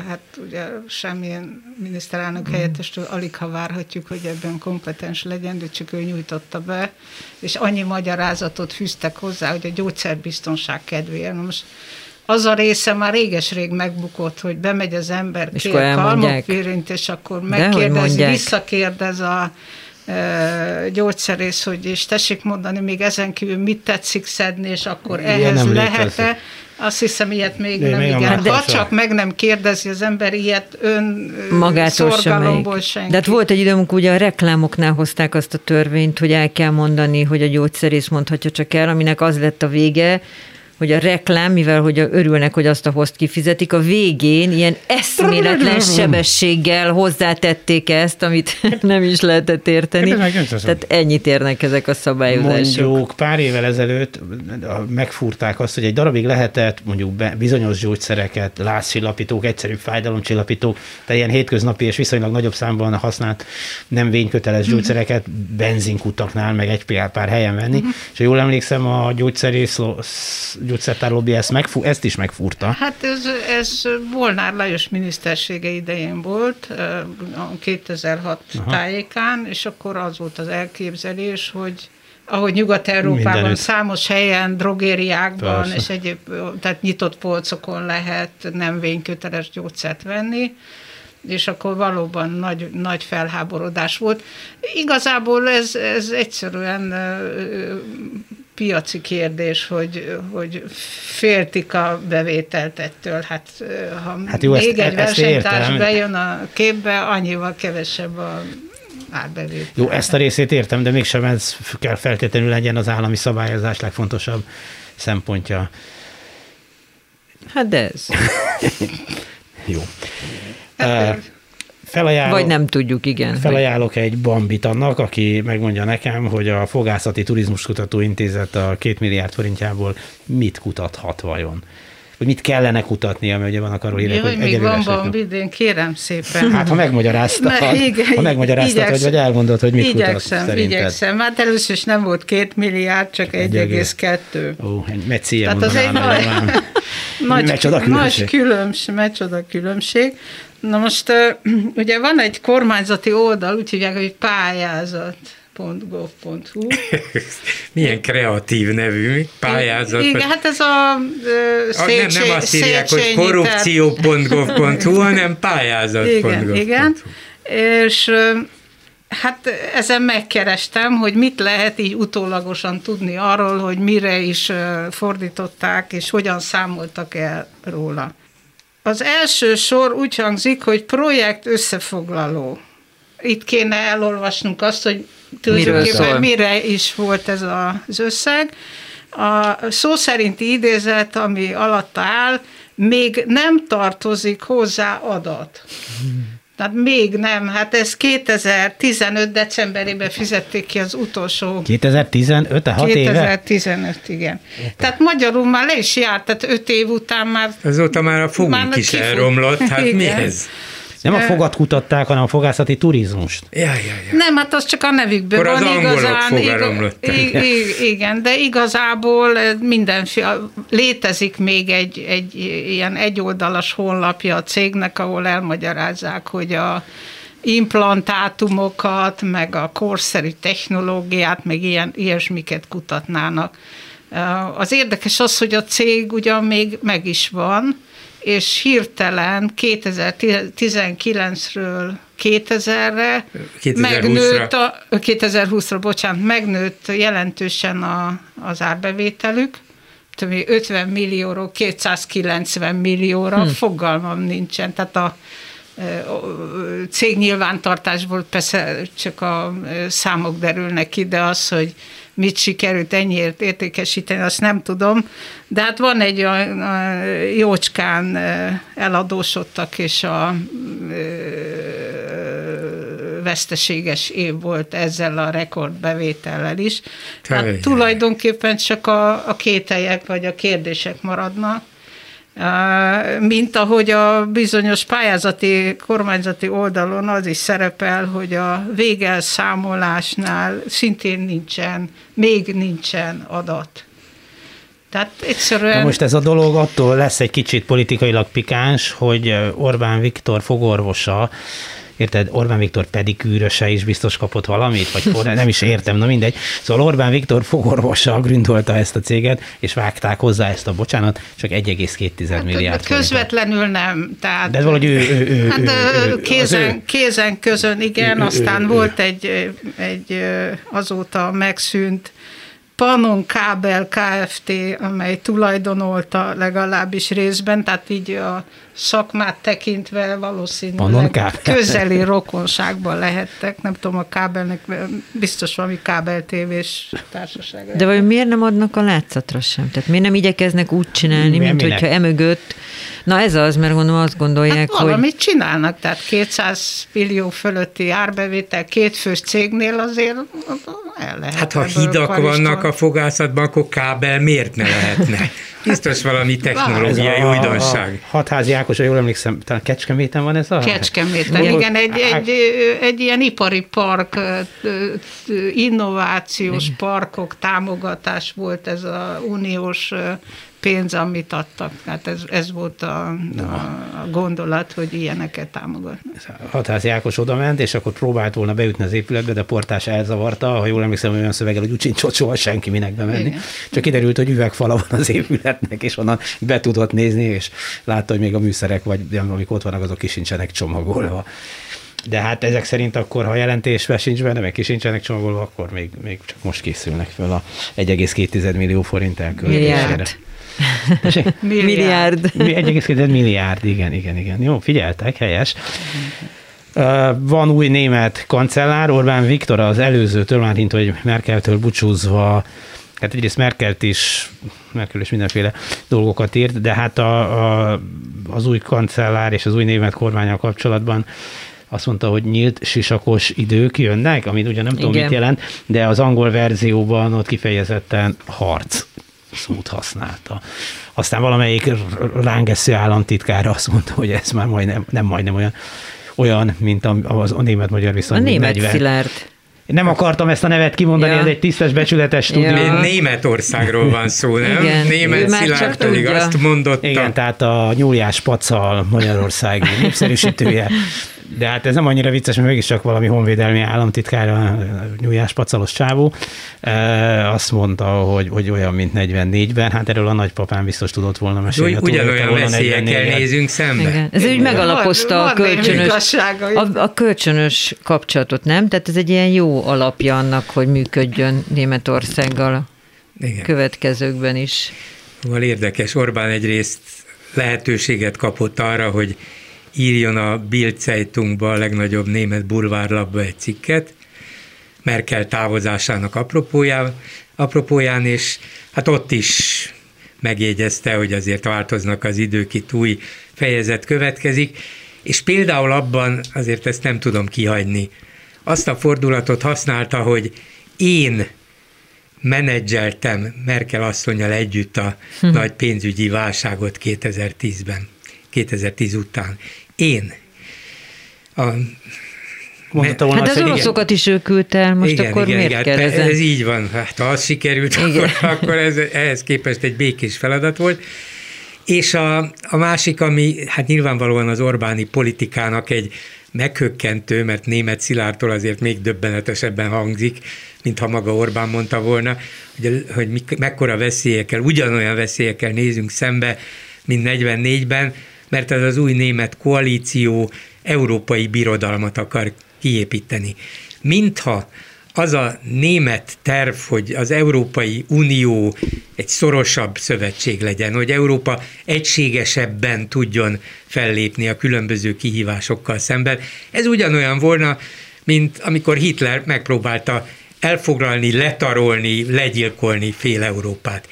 hát ugye semmilyen miniszterelnök helyettestől alig ha várhatjuk, hogy ebben kompetens legyen, de csak ő nyújtotta be, és annyi magyarázatot fűztek hozzá, hogy a gyógyszerbiztonság kedvéért. Most az a része már réges-rég megbukott, hogy bemegy az ember, És elmondják. kalmopirint, és akkor megkérdezi, visszakérdez a e, gyógyszerész, hogy és tessék mondani, még ezen kívül mit tetszik szedni, és akkor Ilyen ehhez nem lehet-e? Azt hiszem, ilyet még De nem igen. Ha másodszor. csak meg nem kérdezi az ember ilyet ön Magától sem szorgalomból megy. senki. De hát volt egy idő, amikor ugye a reklámoknál hozták azt a törvényt, hogy el kell mondani, hogy a gyógyszerész mondhatja csak el, aminek az lett a vége, hogy a reklám, mivel hogy örülnek, hogy azt a hozt kifizetik, a végén ilyen eszméletlen sebességgel hozzátették ezt, amit nem is lehetett érteni. Hát. Tehát ennyit érnek ezek a szabályozások. Mondjuk pár évvel ezelőtt megfúrták azt, hogy egy darabig lehetett mondjuk bizonyos gyógyszereket, lázcsillapítók, egyszerű fájdalomcsillapítók, tehát ilyen hétköznapi és viszonylag nagyobb számban használt nem vényköteles gyógyszereket benzinkutaknál, meg egy pár, helyen venni. És ha jól emlékszem, a gyógyszerész, gyógyszertár lobby ezt, megfú, ezt is megfúrta. Hát ez, ez Volnár Lajos minisztersége idején volt, ö, a 2006 Aha. tájékán, és akkor az volt az elképzelés, hogy ahogy Nyugat-Európában Mindenütt. számos helyen, drogériákban Persze. és egyéb, tehát nyitott polcokon lehet nem vényköteles gyógyszert venni, és akkor valóban nagy, nagy felháborodás volt. Igazából ez, ez egyszerűen piaci kérdés, hogy, hogy féltik a bevételt ettől. Hát ha Hát jó, még ezt- egy ezt versenytárs értem. bejön a képbe, annyival kevesebb a árbevétel. Jó, ezt a részét értem, de mégsem ez kell feltétlenül legyen az állami szabályozás legfontosabb szempontja. Hát de ez. Jó. Uh, felajánlom, Vagy nem tudjuk, igen. hogy- Felajánlok egy bambit annak, aki megmondja nekem, hogy a Fogászati Turizmuskutató Intézet a két milliárd forintjából mit kutathat vajon. hogy mit kellene kutatnia, mert ugye vannak arról hírek, hogy egyelőre van vidén, kérem szépen. Hát, ha megmagyaráztad, Na, igen, ha megmagyaráztad, vagy, igyekszem. vagy elmondod, hogy mit kutat igyekszem, szerinted. igyekszem. Hát először is nem volt két milliárd, csak Egy egész. 1,2. Ó, egy meccéje Tehát az egy nagy, nagy, nagy különbség, mecsoda különbség. Na most ugye van egy kormányzati oldal, úgy hívják, hogy pályázat.gov.hu. Milyen kreatív nevű pályázat. Igen, hát ez a ö, Ah, nem, nem azt írják, hogy korrupció.gov.hu, hanem pályázat.gov.hu. Igen, igen. És hát ezen megkerestem, hogy mit lehet így utólagosan tudni arról, hogy mire is fordították, és hogyan számoltak el róla. Az első sor úgy hangzik, hogy projekt összefoglaló. Itt kéne elolvasnunk azt, hogy tulajdonképpen mire is volt ez az összeg. A szó szerinti idézet, ami alatta áll, még nem tartozik hozzá adat. Tehát még nem, hát ez 2015. decemberében fizették ki az utolsó 2015, tehát 6 éve? 2015, igen. Tehát magyarul már le is járt, tehát 5 év után már Azóta már a fogunk Már is kifut. elromlott, hát mi ez? Nem a fogat kutatták, hanem a fogászati turizmust. Ja, ja, ja. Nem, hát az csak a nevükből Akkor az van angolok igazán. fogaromlottak. i- i- igen, de igazából mindenféle, létezik még egy, egy ilyen egyoldalas honlapja a cégnek, ahol elmagyarázzák, hogy a implantátumokat, meg a korszerű technológiát, meg ilyen, ilyesmiket kutatnának. Az érdekes az, hogy a cég ugyan még meg is van, és hirtelen 2019-ről 2000-re 2020-ra. megnőtt a, 2020-ra, bocsánat, megnőtt jelentősen a, az árbevételük, tudom, én, 50 millióról 290 millióra, hm. fogalmam nincsen, tehát a ö, cégnyilvántartásból persze csak a számok derülnek ki, de az, hogy mit sikerült ennyiért értékesíteni, azt nem tudom. De hát van egy olyan a jócskán eladósodtak, és a veszteséges év volt ezzel a rekordbevétellel is. Jaj. Tehát tulajdonképpen csak a, a kételyek vagy a kérdések maradnak, mint ahogy a bizonyos pályázati, kormányzati oldalon az is szerepel, hogy a végelszámolásnál szintén nincsen, még nincsen adat. Tehát egyszerűen... Na most ez a dolog attól lesz egy kicsit politikailag pikáns, hogy Orbán Viktor fogorvosa, érted, Orbán Viktor pedikűröse is biztos kapott valamit, vagy for, nem is értem, na mindegy. Szóval Orbán Viktor fogorvosa gründolta ezt a céget, és vágták hozzá ezt a, bocsánat, csak 1,2 milliárd forintot. Közvetlenül nem. Tehát, De valahogy ő, ő, ő, Hát ő, ő, kézen, ő- kézen közön, igen, Ő- ő- aztán ő- volt egy, egy ö, azóta megszűnt Panon Kábel Kft., amely tulajdonolta legalábbis részben, tehát így a szakmát tekintve valószínűleg közeli rokonságban lehettek. Nem tudom, a kábelnek biztos valami kábeltévés társaság. De vajon miért nem adnak a látszatra sem? Tehát miért nem igyekeznek úgy csinálni, Mi- mint minek? hogyha emögött... Na ez az, mert gondolom azt gondolják, Hát hogy... valamit csinálnak, tehát 200 millió fölötti árbevétel két fős cégnél azért el lehet. Hát ha hidak vannak a fogászatban, akkor kábel miért ne lehetne? Biztos valami technológiai a- újdonság. A hatházi Ákos, ha jól emlékszem, talán Kecskeméten van ez a... Kecskeméten, Hol- igen, egy, egy, egy ilyen ipari park, innovációs parkok támogatás volt ez a uniós pénz, amit adtak. Hát ez, ez volt a, a, a gondolat, hogy ilyeneket támogatnak. Hatházi Ákos oda ment, és akkor próbált volna beütni az épületbe, de a portás elzavarta, ha jól emlékszem, olyan szöveggel, hogy úgy sincs ott soha senki minek bemenni. Igen. Csak kiderült, hogy üvegfala van az épületnek, és onnan be tudott nézni, és látta, hogy még a műszerek, vagy amik ott vannak, azok ki sincsenek csomagolva. De hát ezek szerint akkor, ha jelentésbe sincs benne, meg ki sincsenek csomagolva, akkor még, még csak most készülnek föl a 1,2 millió forint elköltésére. Milliárd. Milliárd. Mi 1,2 milliárd, igen, igen, igen. Jó, figyeltek, helyes. Van új német kancellár, Orbán Viktor az előzőtől, már hint, hogy Merkeltől búcsúzva, hát egyrészt Merkelt is, Merkel is mindenféle dolgokat írt, de hát a, a, az új kancellár és az új német kormányal kapcsolatban azt mondta, hogy nyílt sisakos idők jönnek, amit ugye nem tudom, Igen. mit jelent, de az angol verzióban ott kifejezetten harc szót használta. aztán valamelyik rángesző államtitkára azt mondta, hogy ez már majdnem, nem majdnem olyan, olyan, mint a, az, a német-magyar viszony. A német 40. Szilárd. Nem akartam ezt a nevet kimondani, Ja. ez egy tisztes, becsületes stúdió. Ja. Németországról van szó, nem? Igen, Német már Szilárd csak pedig tudja. azt mondotta. Igen, tehát a nyúljás pacal magyarországi népszerűsítője. De hát ez nem annyira vicces, mert mégiscsak valami honvédelmi államtitkára, nyúljás pacalos csávó. E, azt mondta, hogy, hogy olyan, mint 44-ben. Hát erről a nagypapám biztos tudott volna mesélni. Túlélte ugyanolyan veszélyekkel 44-et. nézünk szembe. Igen. Ez úgy megalapozta Van- a kölcsönös, a, a kölcsönös kapcsolatot, nem? Tehát ez egy ilyen jó alapja annak, hogy működjön Németországgal a Igen. következőkben is. Szóval érdekes, Orbán egyrészt lehetőséget kapott arra, hogy írjon a Bild Zeitungba, a legnagyobb német bulvárlapba egy cikket, Merkel távozásának apropóján, apropóján, és hát ott is megjegyezte, hogy azért változnak az idők, itt új fejezet következik, és például abban, azért ezt nem tudom kihagyni, azt a fordulatot használta, hogy én menedzseltem Merkel asszonyal együtt a nagy pénzügyi válságot 2010-ben, 2010 után. Én. A, Mondta volna, Hát az oroszokat is ő küldte el, most akkor miért kell pe- ezen? Ez így van. Hát ha az sikerült, akkor, akkor ez, ehhez képest egy békés feladat volt. És a, a másik, ami hát nyilvánvalóan az Orbáni politikának egy meghökkentő, mert német Szilárdtól azért még döbbenetesebben hangzik, mintha maga Orbán mondta volna, hogy, hogy mik, mekkora veszélyekkel, ugyanolyan veszélyekkel nézünk szembe, mint 44-ben, mert ez az új német koalíció európai birodalmat akar kiépíteni. Mintha az a német terv, hogy az Európai Unió egy szorosabb szövetség legyen, hogy Európa egységesebben tudjon fellépni a különböző kihívásokkal szemben. Ez ugyanolyan volna, mint amikor Hitler megpróbálta elfoglalni, letarolni, legyilkolni fél Európát.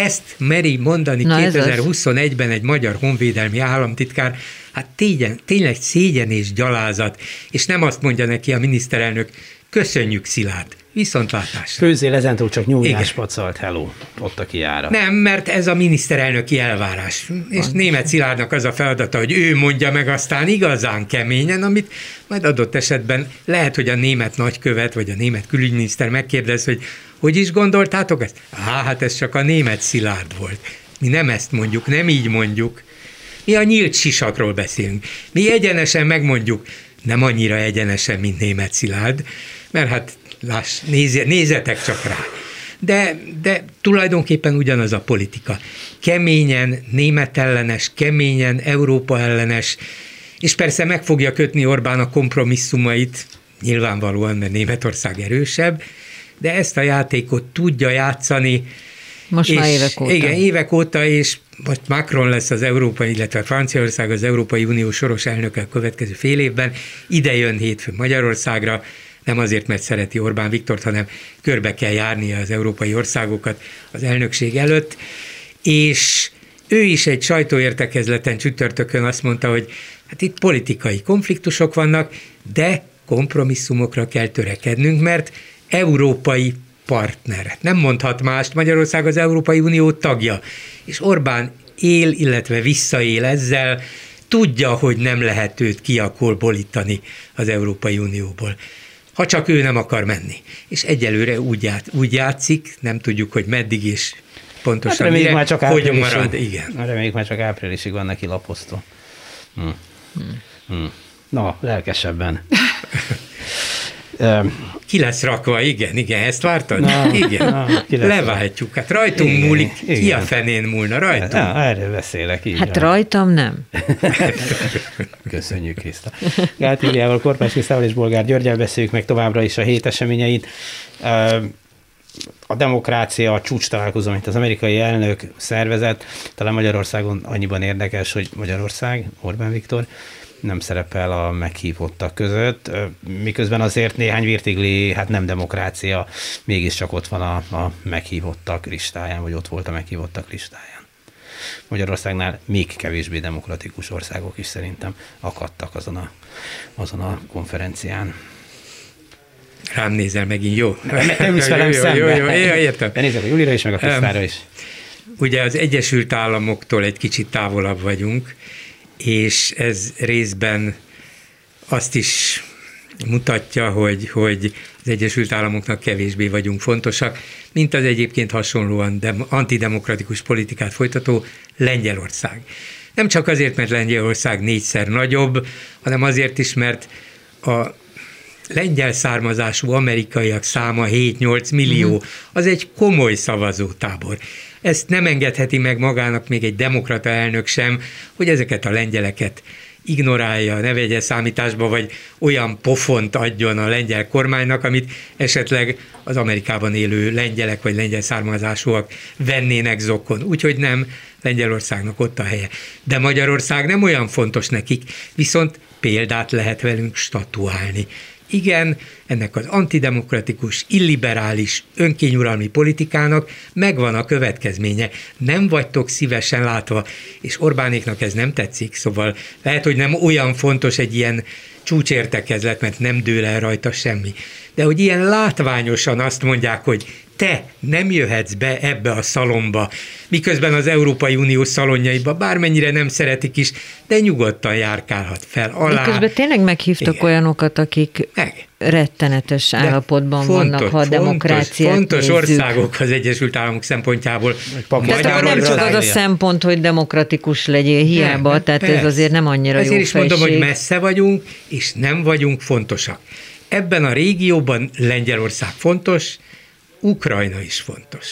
Ezt meri mondani Na, ez az. 2021-ben egy magyar honvédelmi államtitkár, hát tényleg, tényleg szégyen és gyalázat, és nem azt mondja neki a miniszterelnök, köszönjük Szilárd, viszontlátásra. Főzél ezentúl csak nyúljás Igen. pacalt, hello, ott a kiára. Nem, mert ez a miniszterelnöki elvárás. És német Szilárdnak az a feladata, hogy ő mondja meg aztán igazán keményen, amit majd adott esetben lehet, hogy a német nagykövet, vagy a német külügyminiszter megkérdez, hogy hogy is gondoltátok ezt? Á, hát ez csak a német Szilárd volt. Mi nem ezt mondjuk, nem így mondjuk. Mi a nyílt sisakról beszélünk. Mi egyenesen megmondjuk, nem annyira egyenesen, mint német Szilárd, mert hát láss, nézze, nézzetek csak rá. De, de tulajdonképpen ugyanaz a politika. Keményen német ellenes, keményen Európa ellenes, és persze meg fogja kötni Orbán a kompromisszumait, nyilvánvalóan, mert Németország erősebb, de ezt a játékot tudja játszani. Most és, már évek óta. Igen, évek óta, és most Macron lesz az Európai, illetve Franciaország az Európai Unió soros elnöke a következő fél évben. Ide jön hétfőn Magyarországra, nem azért, mert szereti Orbán Viktort, hanem körbe kell járnia az európai országokat az elnökség előtt, és ő is egy sajtóértekezleten csütörtökön azt mondta, hogy hát itt politikai konfliktusok vannak, de kompromisszumokra kell törekednünk, mert európai partner. Nem mondhat mást, Magyarország az Európai Unió tagja, és Orbán él, illetve visszaél ezzel, tudja, hogy nem lehet őt kiakolbolítani az Európai Unióból. Ha csak ő nem akar menni. És egyelőre úgy, ját, úgy játszik, nem tudjuk, hogy meddig és pontosan Hát reméljük mire, már csak hogy marad. Igen. Reméljük már csak áprilisig van neki lapoztva. Hm. Hm. Na, lelkesebben. Ki lesz rakva, igen, igen, ezt vártad? Na, igen, na, ki leváltjuk, hát rajtunk Igen, múlik, ki igen. a fenén múlna, rajtunk. Ja, erről beszélek. Így Hát van. rajtam nem. Köszönjük, Kriszta. Gát Júliával, Korpás Krisztával és Bolgár Györgyel beszéljük meg továbbra is a hét eseményeit. A demokrácia, a csúcs találkozó, amit az amerikai elnök szervezett, talán Magyarországon annyiban érdekes, hogy Magyarország, Orbán Viktor, nem szerepel a meghívottak között, miközben azért néhány virtigli, hát nem demokrácia, mégiscsak ott van a, a meghívottak listáján, vagy ott volt a meghívottak listáján. Magyarországnál még kevésbé demokratikus országok is szerintem akadtak azon a, azon a konferencián. Rám nézel megint, jó? Ne ülsz velem jó, jó, jó, jó, jó, értem. De nézzek a Julira is, meg a Krisztára is. ugye az Egyesült Államoktól egy kicsit távolabb vagyunk, és ez részben azt is mutatja, hogy, hogy az Egyesült Államoknak kevésbé vagyunk fontosak, mint az egyébként hasonlóan dem- antidemokratikus politikát folytató Lengyelország. Nem csak azért, mert Lengyelország négyszer nagyobb, hanem azért is, mert a lengyel származású amerikaiak száma 7-8 millió, uh-huh. az egy komoly szavazótábor. Ezt nem engedheti meg magának még egy demokrata elnök sem, hogy ezeket a lengyeleket ignorálja, ne vegye számításba, vagy olyan pofont adjon a lengyel kormánynak, amit esetleg az Amerikában élő lengyelek vagy lengyel származásúak vennének zokon. Úgyhogy nem, Lengyelországnak ott a helye. De Magyarország nem olyan fontos nekik, viszont példát lehet velünk statuálni. Igen, ennek az antidemokratikus, illiberális, önkényuralmi politikának megvan a következménye. Nem vagytok szívesen látva, és Orbánéknak ez nem tetszik, szóval lehet, hogy nem olyan fontos egy ilyen csúcsértekezlet, mert nem dől el rajta semmi. De hogy ilyen látványosan azt mondják, hogy te nem jöhetsz be ebbe a szalomba, miközben az Európai Unió szalonjaiba bármennyire nem szeretik is, de nyugodtan járkálhat fel alá. Miközben tényleg meghívtak Igen. olyanokat, akik Meg. rettenetes de állapotban fontos, vannak, ha a demokráciát Fontos nézzük. országok az Egyesült Államok szempontjából. Tehát akkor nem csak az a szempont, hogy demokratikus legyél hiába, de, tehát persze. ez azért nem annyira Ezért jó is fejség. mondom, hogy messze vagyunk, és nem vagyunk fontosak. Ebben a régióban Lengyelország fontos, Ukrajna is fontos.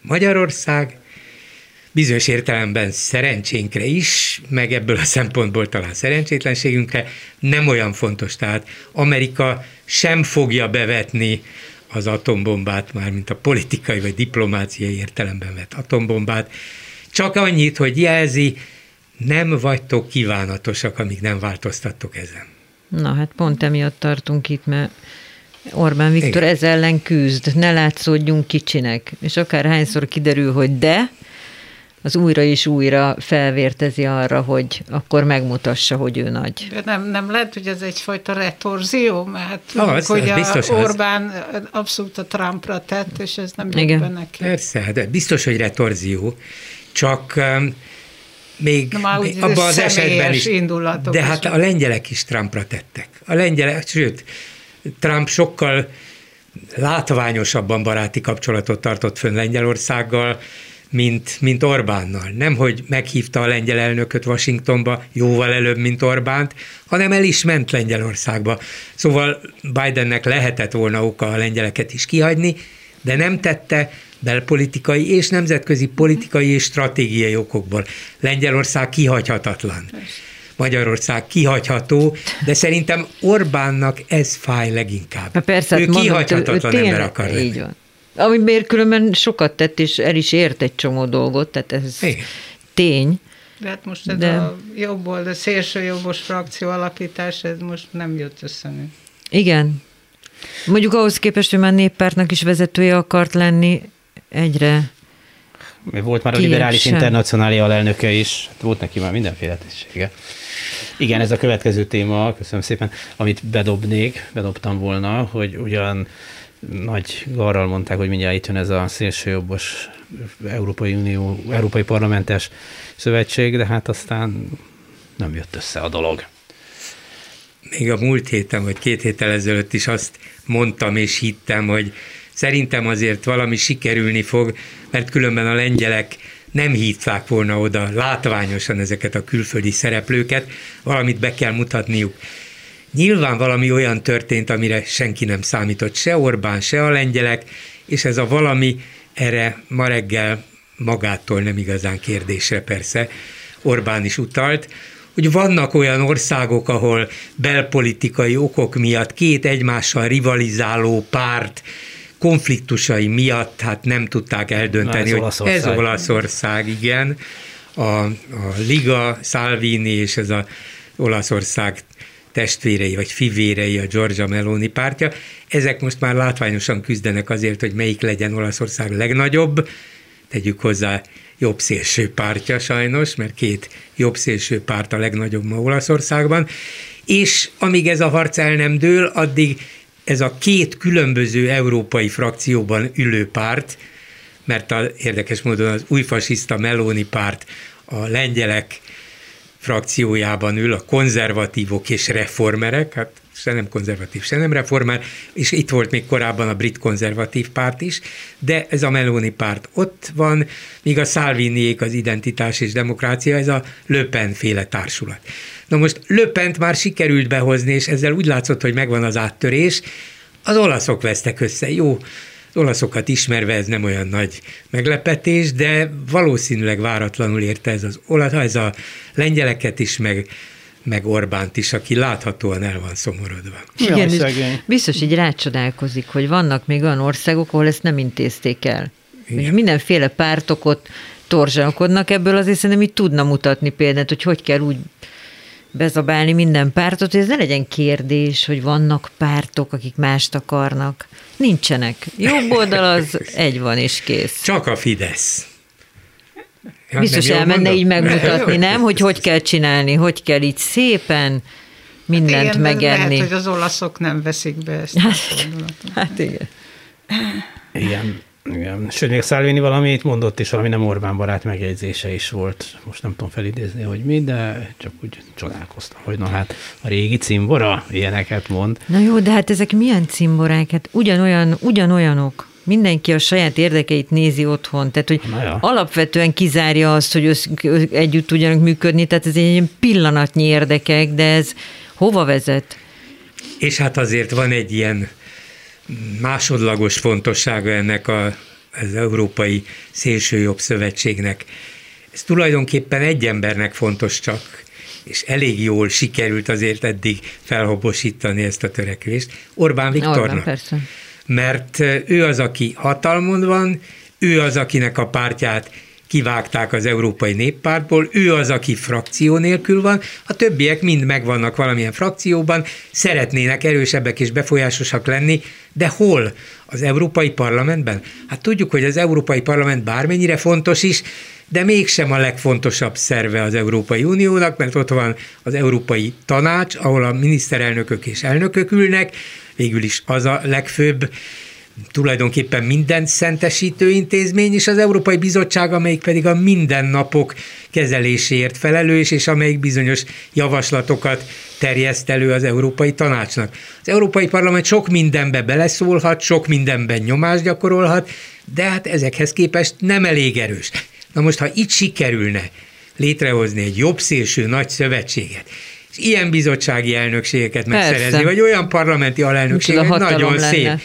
Magyarország bizonyos értelemben szerencsénkre is, meg ebből a szempontból talán szerencsétlenségünkre nem olyan fontos. Tehát Amerika sem fogja bevetni az atombombát, már mint a politikai vagy diplomáciai értelemben vett atombombát, csak annyit, hogy jelzi, nem vagytok kívánatosak, amíg nem változtattok ezen. Na hát pont emiatt tartunk itt, mert Orbán Viktor Igen. ez ellen küzd, ne látszódjunk kicsinek. És akár hányszor kiderül, hogy de, az újra és újra felvértezi arra, hogy akkor megmutassa, hogy ő nagy. De nem, nem lehet, hogy ez egyfajta retorzió, mert az, hogy az biztos a Orbán az. abszolút a Trumpra tett, és ez nem jött be neki. Persze, de hát biztos, hogy retorzió, csak um, még, Na, még abban az esetben is. De hát a lengyelek is Trumpra tettek. A lengyelek, sőt, Trump sokkal látványosabban baráti kapcsolatot tartott fönn Lengyelországgal, mint, mint Orbánnal. Nem, hogy meghívta a lengyel elnököt Washingtonba jóval előbb, mint Orbánt, hanem el is ment Lengyelországba. Szóval Bidennek lehetett volna oka a lengyeleket is kihagyni, de nem tette belpolitikai és nemzetközi politikai és stratégiai okokból. Lengyelország kihagyhatatlan. Persze. Magyarország kihagyható, de szerintem Orbánnak ez fáj leginkább. Na persze, ő mondom, kihagyhatatlan ő, ő ember akar lenni. Így van. Ami miért különben sokat tett, és el is ért egy csomó dolgot, tehát ez Igen. tény. De hát most ez de... a jobb oldal, szélső jobbos frakció alapítás, ez most nem jött össze. Igen. Mondjuk ahhoz képest, hogy már néppártnak is vezetője akart lenni, egyre volt már a liberális internacionáli alelnöke is, volt neki már mindenféle tisztsége. Igen, ez a következő téma, köszönöm szépen, amit bedobnék, bedobtam volna, hogy ugyan nagy garral mondták, hogy mindjárt itt jön ez a szélsőjobbos Európai Unió, Európai Parlamentes Szövetség, de hát aztán nem jött össze a dolog. Még a múlt héten, vagy két héttel ezelőtt is azt mondtam és hittem, hogy szerintem azért valami sikerülni fog, mert különben a lengyelek nem hívták volna oda látványosan ezeket a külföldi szereplőket, valamit be kell mutatniuk. Nyilván valami olyan történt, amire senki nem számított, se Orbán, se a lengyelek, és ez a valami erre ma reggel magától nem igazán kérdésre persze Orbán is utalt, hogy vannak olyan országok, ahol belpolitikai okok miatt két egymással rivalizáló párt konfliktusai miatt hát nem tudták eldönteni, Na, ez hogy ez Olaszország, igen. A, a Liga, Salvini és ez a Olaszország testvérei vagy fivérei, a Giorgia Meloni pártja, ezek most már látványosan küzdenek azért, hogy melyik legyen Olaszország legnagyobb, tegyük hozzá jobb szélső pártja sajnos, mert két jobb szélső párt a legnagyobb ma Olaszországban, és amíg ez a harc el nem dől, addig ez a két különböző európai frakcióban ülő párt mert a, érdekes módon az új fasiszta Meloni párt a lengyelek frakciójában ül a konzervatívok és reformerek, hát se nem konzervatív, se nem reformer, és itt volt még korábban a brit konzervatív párt is, de ez a Meloni párt ott van, míg a Salviniék az identitás és demokrácia, ez a Le féle társulat. Na most Le Pent már sikerült behozni, és ezzel úgy látszott, hogy megvan az áttörés, az olaszok vesztek össze. Jó, az olaszokat ismerve ez nem olyan nagy meglepetés, de valószínűleg váratlanul érte ez az olasz, ez a lengyeleket is, meg, meg Orbánt is, aki láthatóan el van szomorodva. Igen, Jaj, biztos így rácsodálkozik, hogy vannak még olyan országok, ahol ezt nem intézték el. Igen. Mindenféle pártok ott torzsálkodnak ebből, azért szerintem így tudna mutatni példát, hogy hogy kell úgy bezabálni minden pártot, hogy ez ne legyen kérdés, hogy vannak pártok, akik mást akarnak. Nincsenek. Jobb oldal az egy van és kész. Csak a Fidesz. Ja, Biztos elmenne mondom? így megmutatni, nem? Hogy hogy kell csinálni, hogy kell így szépen mindent hát igen, megenni. Lehet, hogy az olaszok nem veszik be ezt. Hát, hát igen. Igen. Igen. Sőt, még Szálvini valamit mondott, és valami nem Orbán barát megjegyzése is volt. Most nem tudom felidézni, hogy mi, de csak úgy csodálkoztam, hogy na hát a régi cimbora ilyeneket mond. Na jó, de hát ezek milyen cimborák? Hát ugyanolyan, ugyanolyanok mindenki a saját érdekeit nézi otthon, tehát hogy ja. alapvetően kizárja azt, hogy össz, együtt tudjanak működni, tehát ez egy pillanatnyi érdekek, de ez hova vezet? És hát azért van egy ilyen másodlagos fontossága ennek a, az Európai Szélsőjobb Szövetségnek. Ez tulajdonképpen egy embernek fontos csak, és elég jól sikerült azért eddig felhobosítani ezt a törekvést, Orbán Viktornak. Orbán, persze. Mert ő az, aki hatalmon van, ő az, akinek a pártját kivágták az Európai Néppártból, ő az, aki frakció nélkül van, a többiek mind megvannak valamilyen frakcióban, szeretnének erősebbek és befolyásosak lenni, de hol? Az Európai Parlamentben? Hát tudjuk, hogy az Európai Parlament bármennyire fontos is, de mégsem a legfontosabb szerve az Európai Uniónak, mert ott van az Európai Tanács, ahol a miniszterelnökök és elnökök ülnek, végül is az a legfőbb tulajdonképpen minden szentesítő intézmény, és az Európai Bizottság, amelyik pedig a mindennapok kezeléséért felelős, és amelyik bizonyos javaslatokat terjeszt elő az Európai Tanácsnak. Az Európai Parlament sok mindenbe beleszólhat, sok mindenben nyomást gyakorolhat, de hát ezekhez képest nem elég erős. Na most, ha itt sikerülne létrehozni egy jobb szélső nagy szövetséget, és ilyen bizottsági elnökségeket megszerezni, Persze. vagy olyan parlamenti alelnökséget, nagyon lenne. szép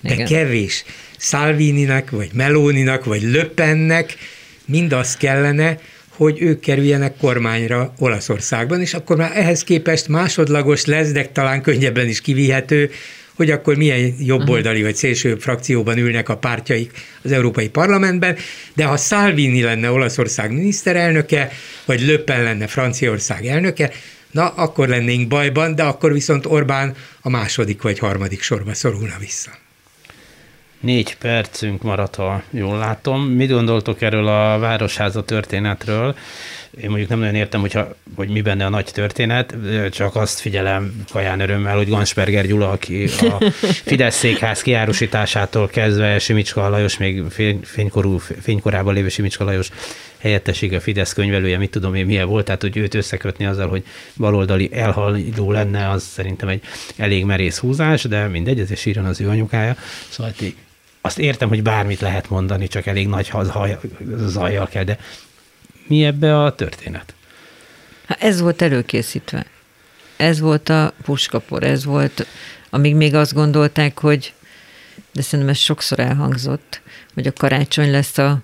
de Igen. kevés. Salvininak, vagy Melóninak, vagy Löpennek mind az kellene, hogy ők kerüljenek kormányra Olaszországban, és akkor már ehhez képest másodlagos lesz, de talán könnyebben is kivihető, hogy akkor milyen jobboldali vagy szélsőbb frakcióban ülnek a pártjaik az Európai Parlamentben, de ha Salvini lenne Olaszország miniszterelnöke, vagy Löppen lenne Franciaország elnöke, na akkor lennénk bajban, de akkor viszont Orbán a második vagy harmadik sorba szorulna vissza. Négy percünk maradt, ha jól látom. Mit gondoltok erről a Városháza történetről? Én mondjuk nem nagyon értem, hogyha, hogy mi benne a nagy történet, csak azt figyelem kaján örömmel, hogy Gansperger Gyula, aki a Fidesz székház kiárusításától kezdve Simicska Lajos, még fénykorú, fénykorában lévő Simicska Lajos helyettessége, a Fidesz könyvelője, mit tudom én milyen volt, tehát hogy őt összekötni azzal, hogy baloldali elhaldó lenne, az szerintem egy elég merész húzás, de mindegy, ez is írjon az ő anyukája. Szóval azt értem, hogy bármit lehet mondani, csak elég nagy zajjal kell, de mi ebbe a történet? Hát ez volt előkészítve. Ez volt a puskapor, ez volt, amíg még azt gondolták, hogy, de szerintem ez sokszor elhangzott, hogy a karácsony lesz a,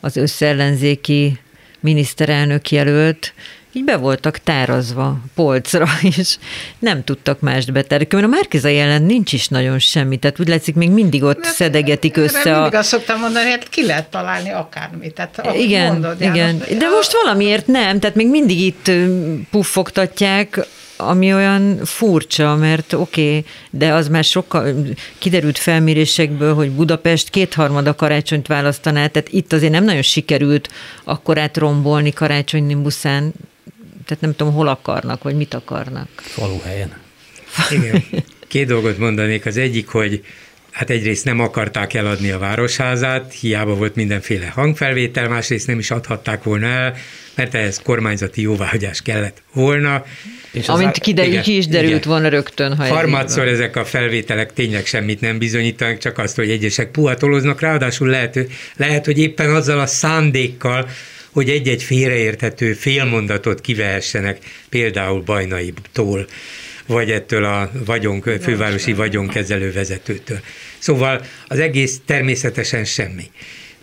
az összellenzéki miniszterelnök jelölt, így be voltak tárazva polcra, és nem tudtak mást beterni. Mert a Márkiza jelen nincs is nagyon semmi, tehát úgy látszik, még mindig ott Mert szedegetik össze. A... Mindig azt szoktam mondani, hát ki lehet találni akármit. Tehát, igen, mondod, igen. János, de most valamiért nem, tehát még mindig itt puffogtatják, ami olyan furcsa, mert oké, okay, de az már sokkal kiderült felmérésekből, hogy Budapest kétharmada karácsonyt választaná, tehát itt azért nem nagyon sikerült akkorát rombolni karácsony buszán, tehát nem tudom, hol akarnak, vagy mit akarnak. Faluhelyen. Igen. Két dolgot mondanék. Az egyik, hogy hát egyrészt nem akarták eladni a városházát, hiába volt mindenféle hangfelvétel, másrészt nem is adhatták volna el, mert ehhez kormányzati jóváhagyás kellett volna. És Amint kiderül, ki is derült igen. volna rögtön. Ha Harmadszor ez ezek a felvételek tényleg semmit nem bizonyítanak, csak azt, hogy egyesek puhatoloznak, ráadásul lehet, lehet, hogy éppen azzal a szándékkal, hogy egy-egy félreérthető félmondatot kivehessenek, például Bajnaitól, vagy ettől a vagyon, fővárosi vagyonkezelő vezetőtől. Szóval az egész természetesen semmi.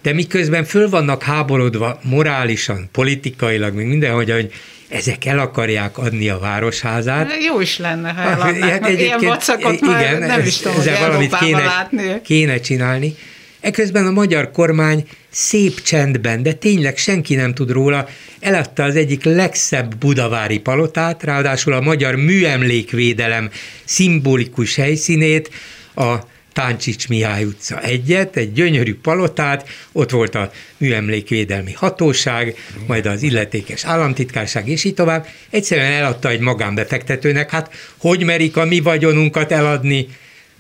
De miközben föl vannak háborodva morálisan, politikailag, még mindenhogy, hogy ezek el akarják adni a városházát. Jó is lenne, ha eladnák, hát, meg ilyen vacakot igen, nem is tudom, hogy valamit kéne, látni. kéne csinálni. Eközben a magyar kormány szép csendben, de tényleg senki nem tud róla, eladta az egyik legszebb budavári palotát, ráadásul a magyar műemlékvédelem szimbolikus helyszínét, a Táncsics Mihály utca egyet, egy gyönyörű palotát, ott volt a műemlékvédelmi hatóság, majd az illetékes államtitkárság, és így tovább. Egyszerűen eladta egy magánbefektetőnek, hát hogy merik a mi vagyonunkat eladni?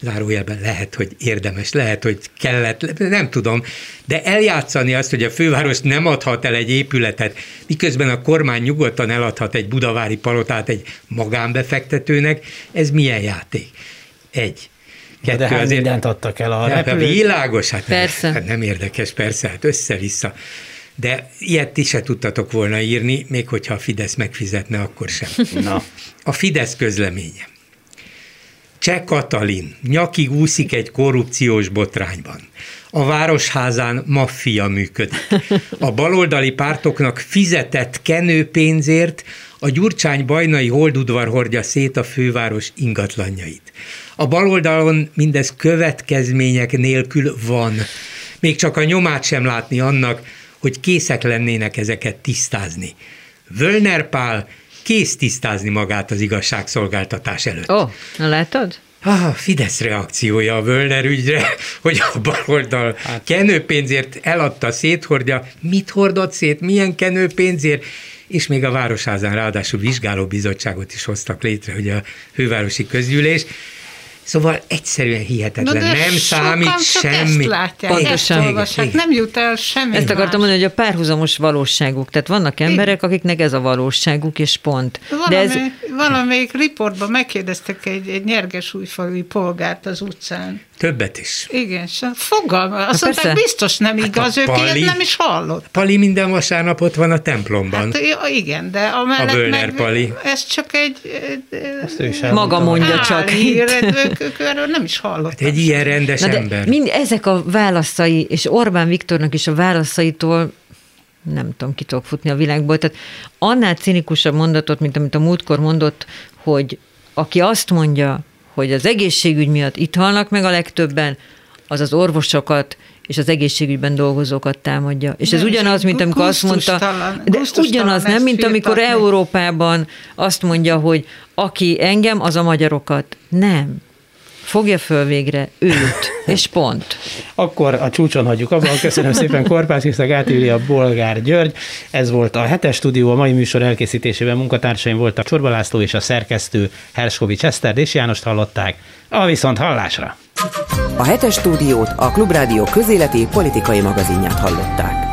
Zárójelben lehet, hogy érdemes, lehet, hogy kellett, nem tudom, de eljátszani azt, hogy a főváros nem adhat el egy épületet, miközben a kormány nyugodtan eladhat egy budavári palotát egy magánbefektetőnek, ez milyen játék? Egy. Kettő, de hát azért, mindent adtak el a hát, repülő... Világos, hát persze. Nem, hát nem érdekes, persze, hát össze-vissza. De ilyet ti se tudtatok volna írni, még hogyha a Fidesz megfizetne, akkor sem. Na. A Fidesz közleménye. Cseh Katalin nyakig úszik egy korrupciós botrányban. A városházán maffia működik. A baloldali pártoknak fizetett kenőpénzért a Gyurcsány bajnai holdudvar hordja szét a főváros ingatlanjait. A baloldalon mindez következmények nélkül van. Még csak a nyomát sem látni annak, hogy készek lennének ezeket tisztázni. Völner Pál kész tisztázni magát az igazságszolgáltatás előtt. Ó, oh, látod? Ah, Fidesz reakciója a Völner ügyre, hogy a baloldal hát. kenőpénzért eladta, széthordja. Mit hordott szét, milyen kenőpénzért? És még a Városházán ráadásul vizsgálóbizottságot is hoztak létre, hogy a fővárosi közgyűlés. Szóval egyszerűen hihetetlen, Na nem számít semmi. Ezt látják, Pontosan. ezt igen, nem jut el semmi Ezt akartam mondani, hogy a párhuzamos valóságuk, tehát vannak emberek, akiknek ez a valóságuk, és pont. Valami, De ez... Valamelyik riportban megkérdeztek egy, egy nyerges újfalui polgárt az utcán, Többet is. Igen, fogalma. Azt mondták, biztos nem hát igaz, ők Pali, nem is hallott. Pali minden vasárnap ott van a templomban. Hát, igen, de amellett a meg Pali. ez csak egy... Maga mondja csak. Hír, ők, ők erről nem is hallott. Hát egy ilyen rendes Na de ember. Mind ezek a válaszai, és Orbán Viktornak is a válaszaitól nem tudom, ki tudok futni a világból. Tehát annál cinikusabb mondatot, mint amit a múltkor mondott, hogy aki azt mondja, hogy az egészségügy miatt itt halnak meg a legtöbben, az az orvosokat és az egészségügyben dolgozókat támadja. És ez ugyanaz, mint amikor azt mondta, de ugyanaz, nem, mint amikor Európában azt mondja, hogy aki engem, az a magyarokat. Nem fogja föl végre őt, és pont. Akkor a csúcson hagyjuk abban. Köszönöm szépen Korpász Kriszta, a Bolgár György. Ez volt a hetes stúdió, a mai műsor elkészítésében munkatársaim voltak Csorba László és a szerkesztő Herskovics Eszter, és Jánost hallották. A viszont hallásra! A hetes stúdiót a Klubrádió közéleti politikai magazinját hallották.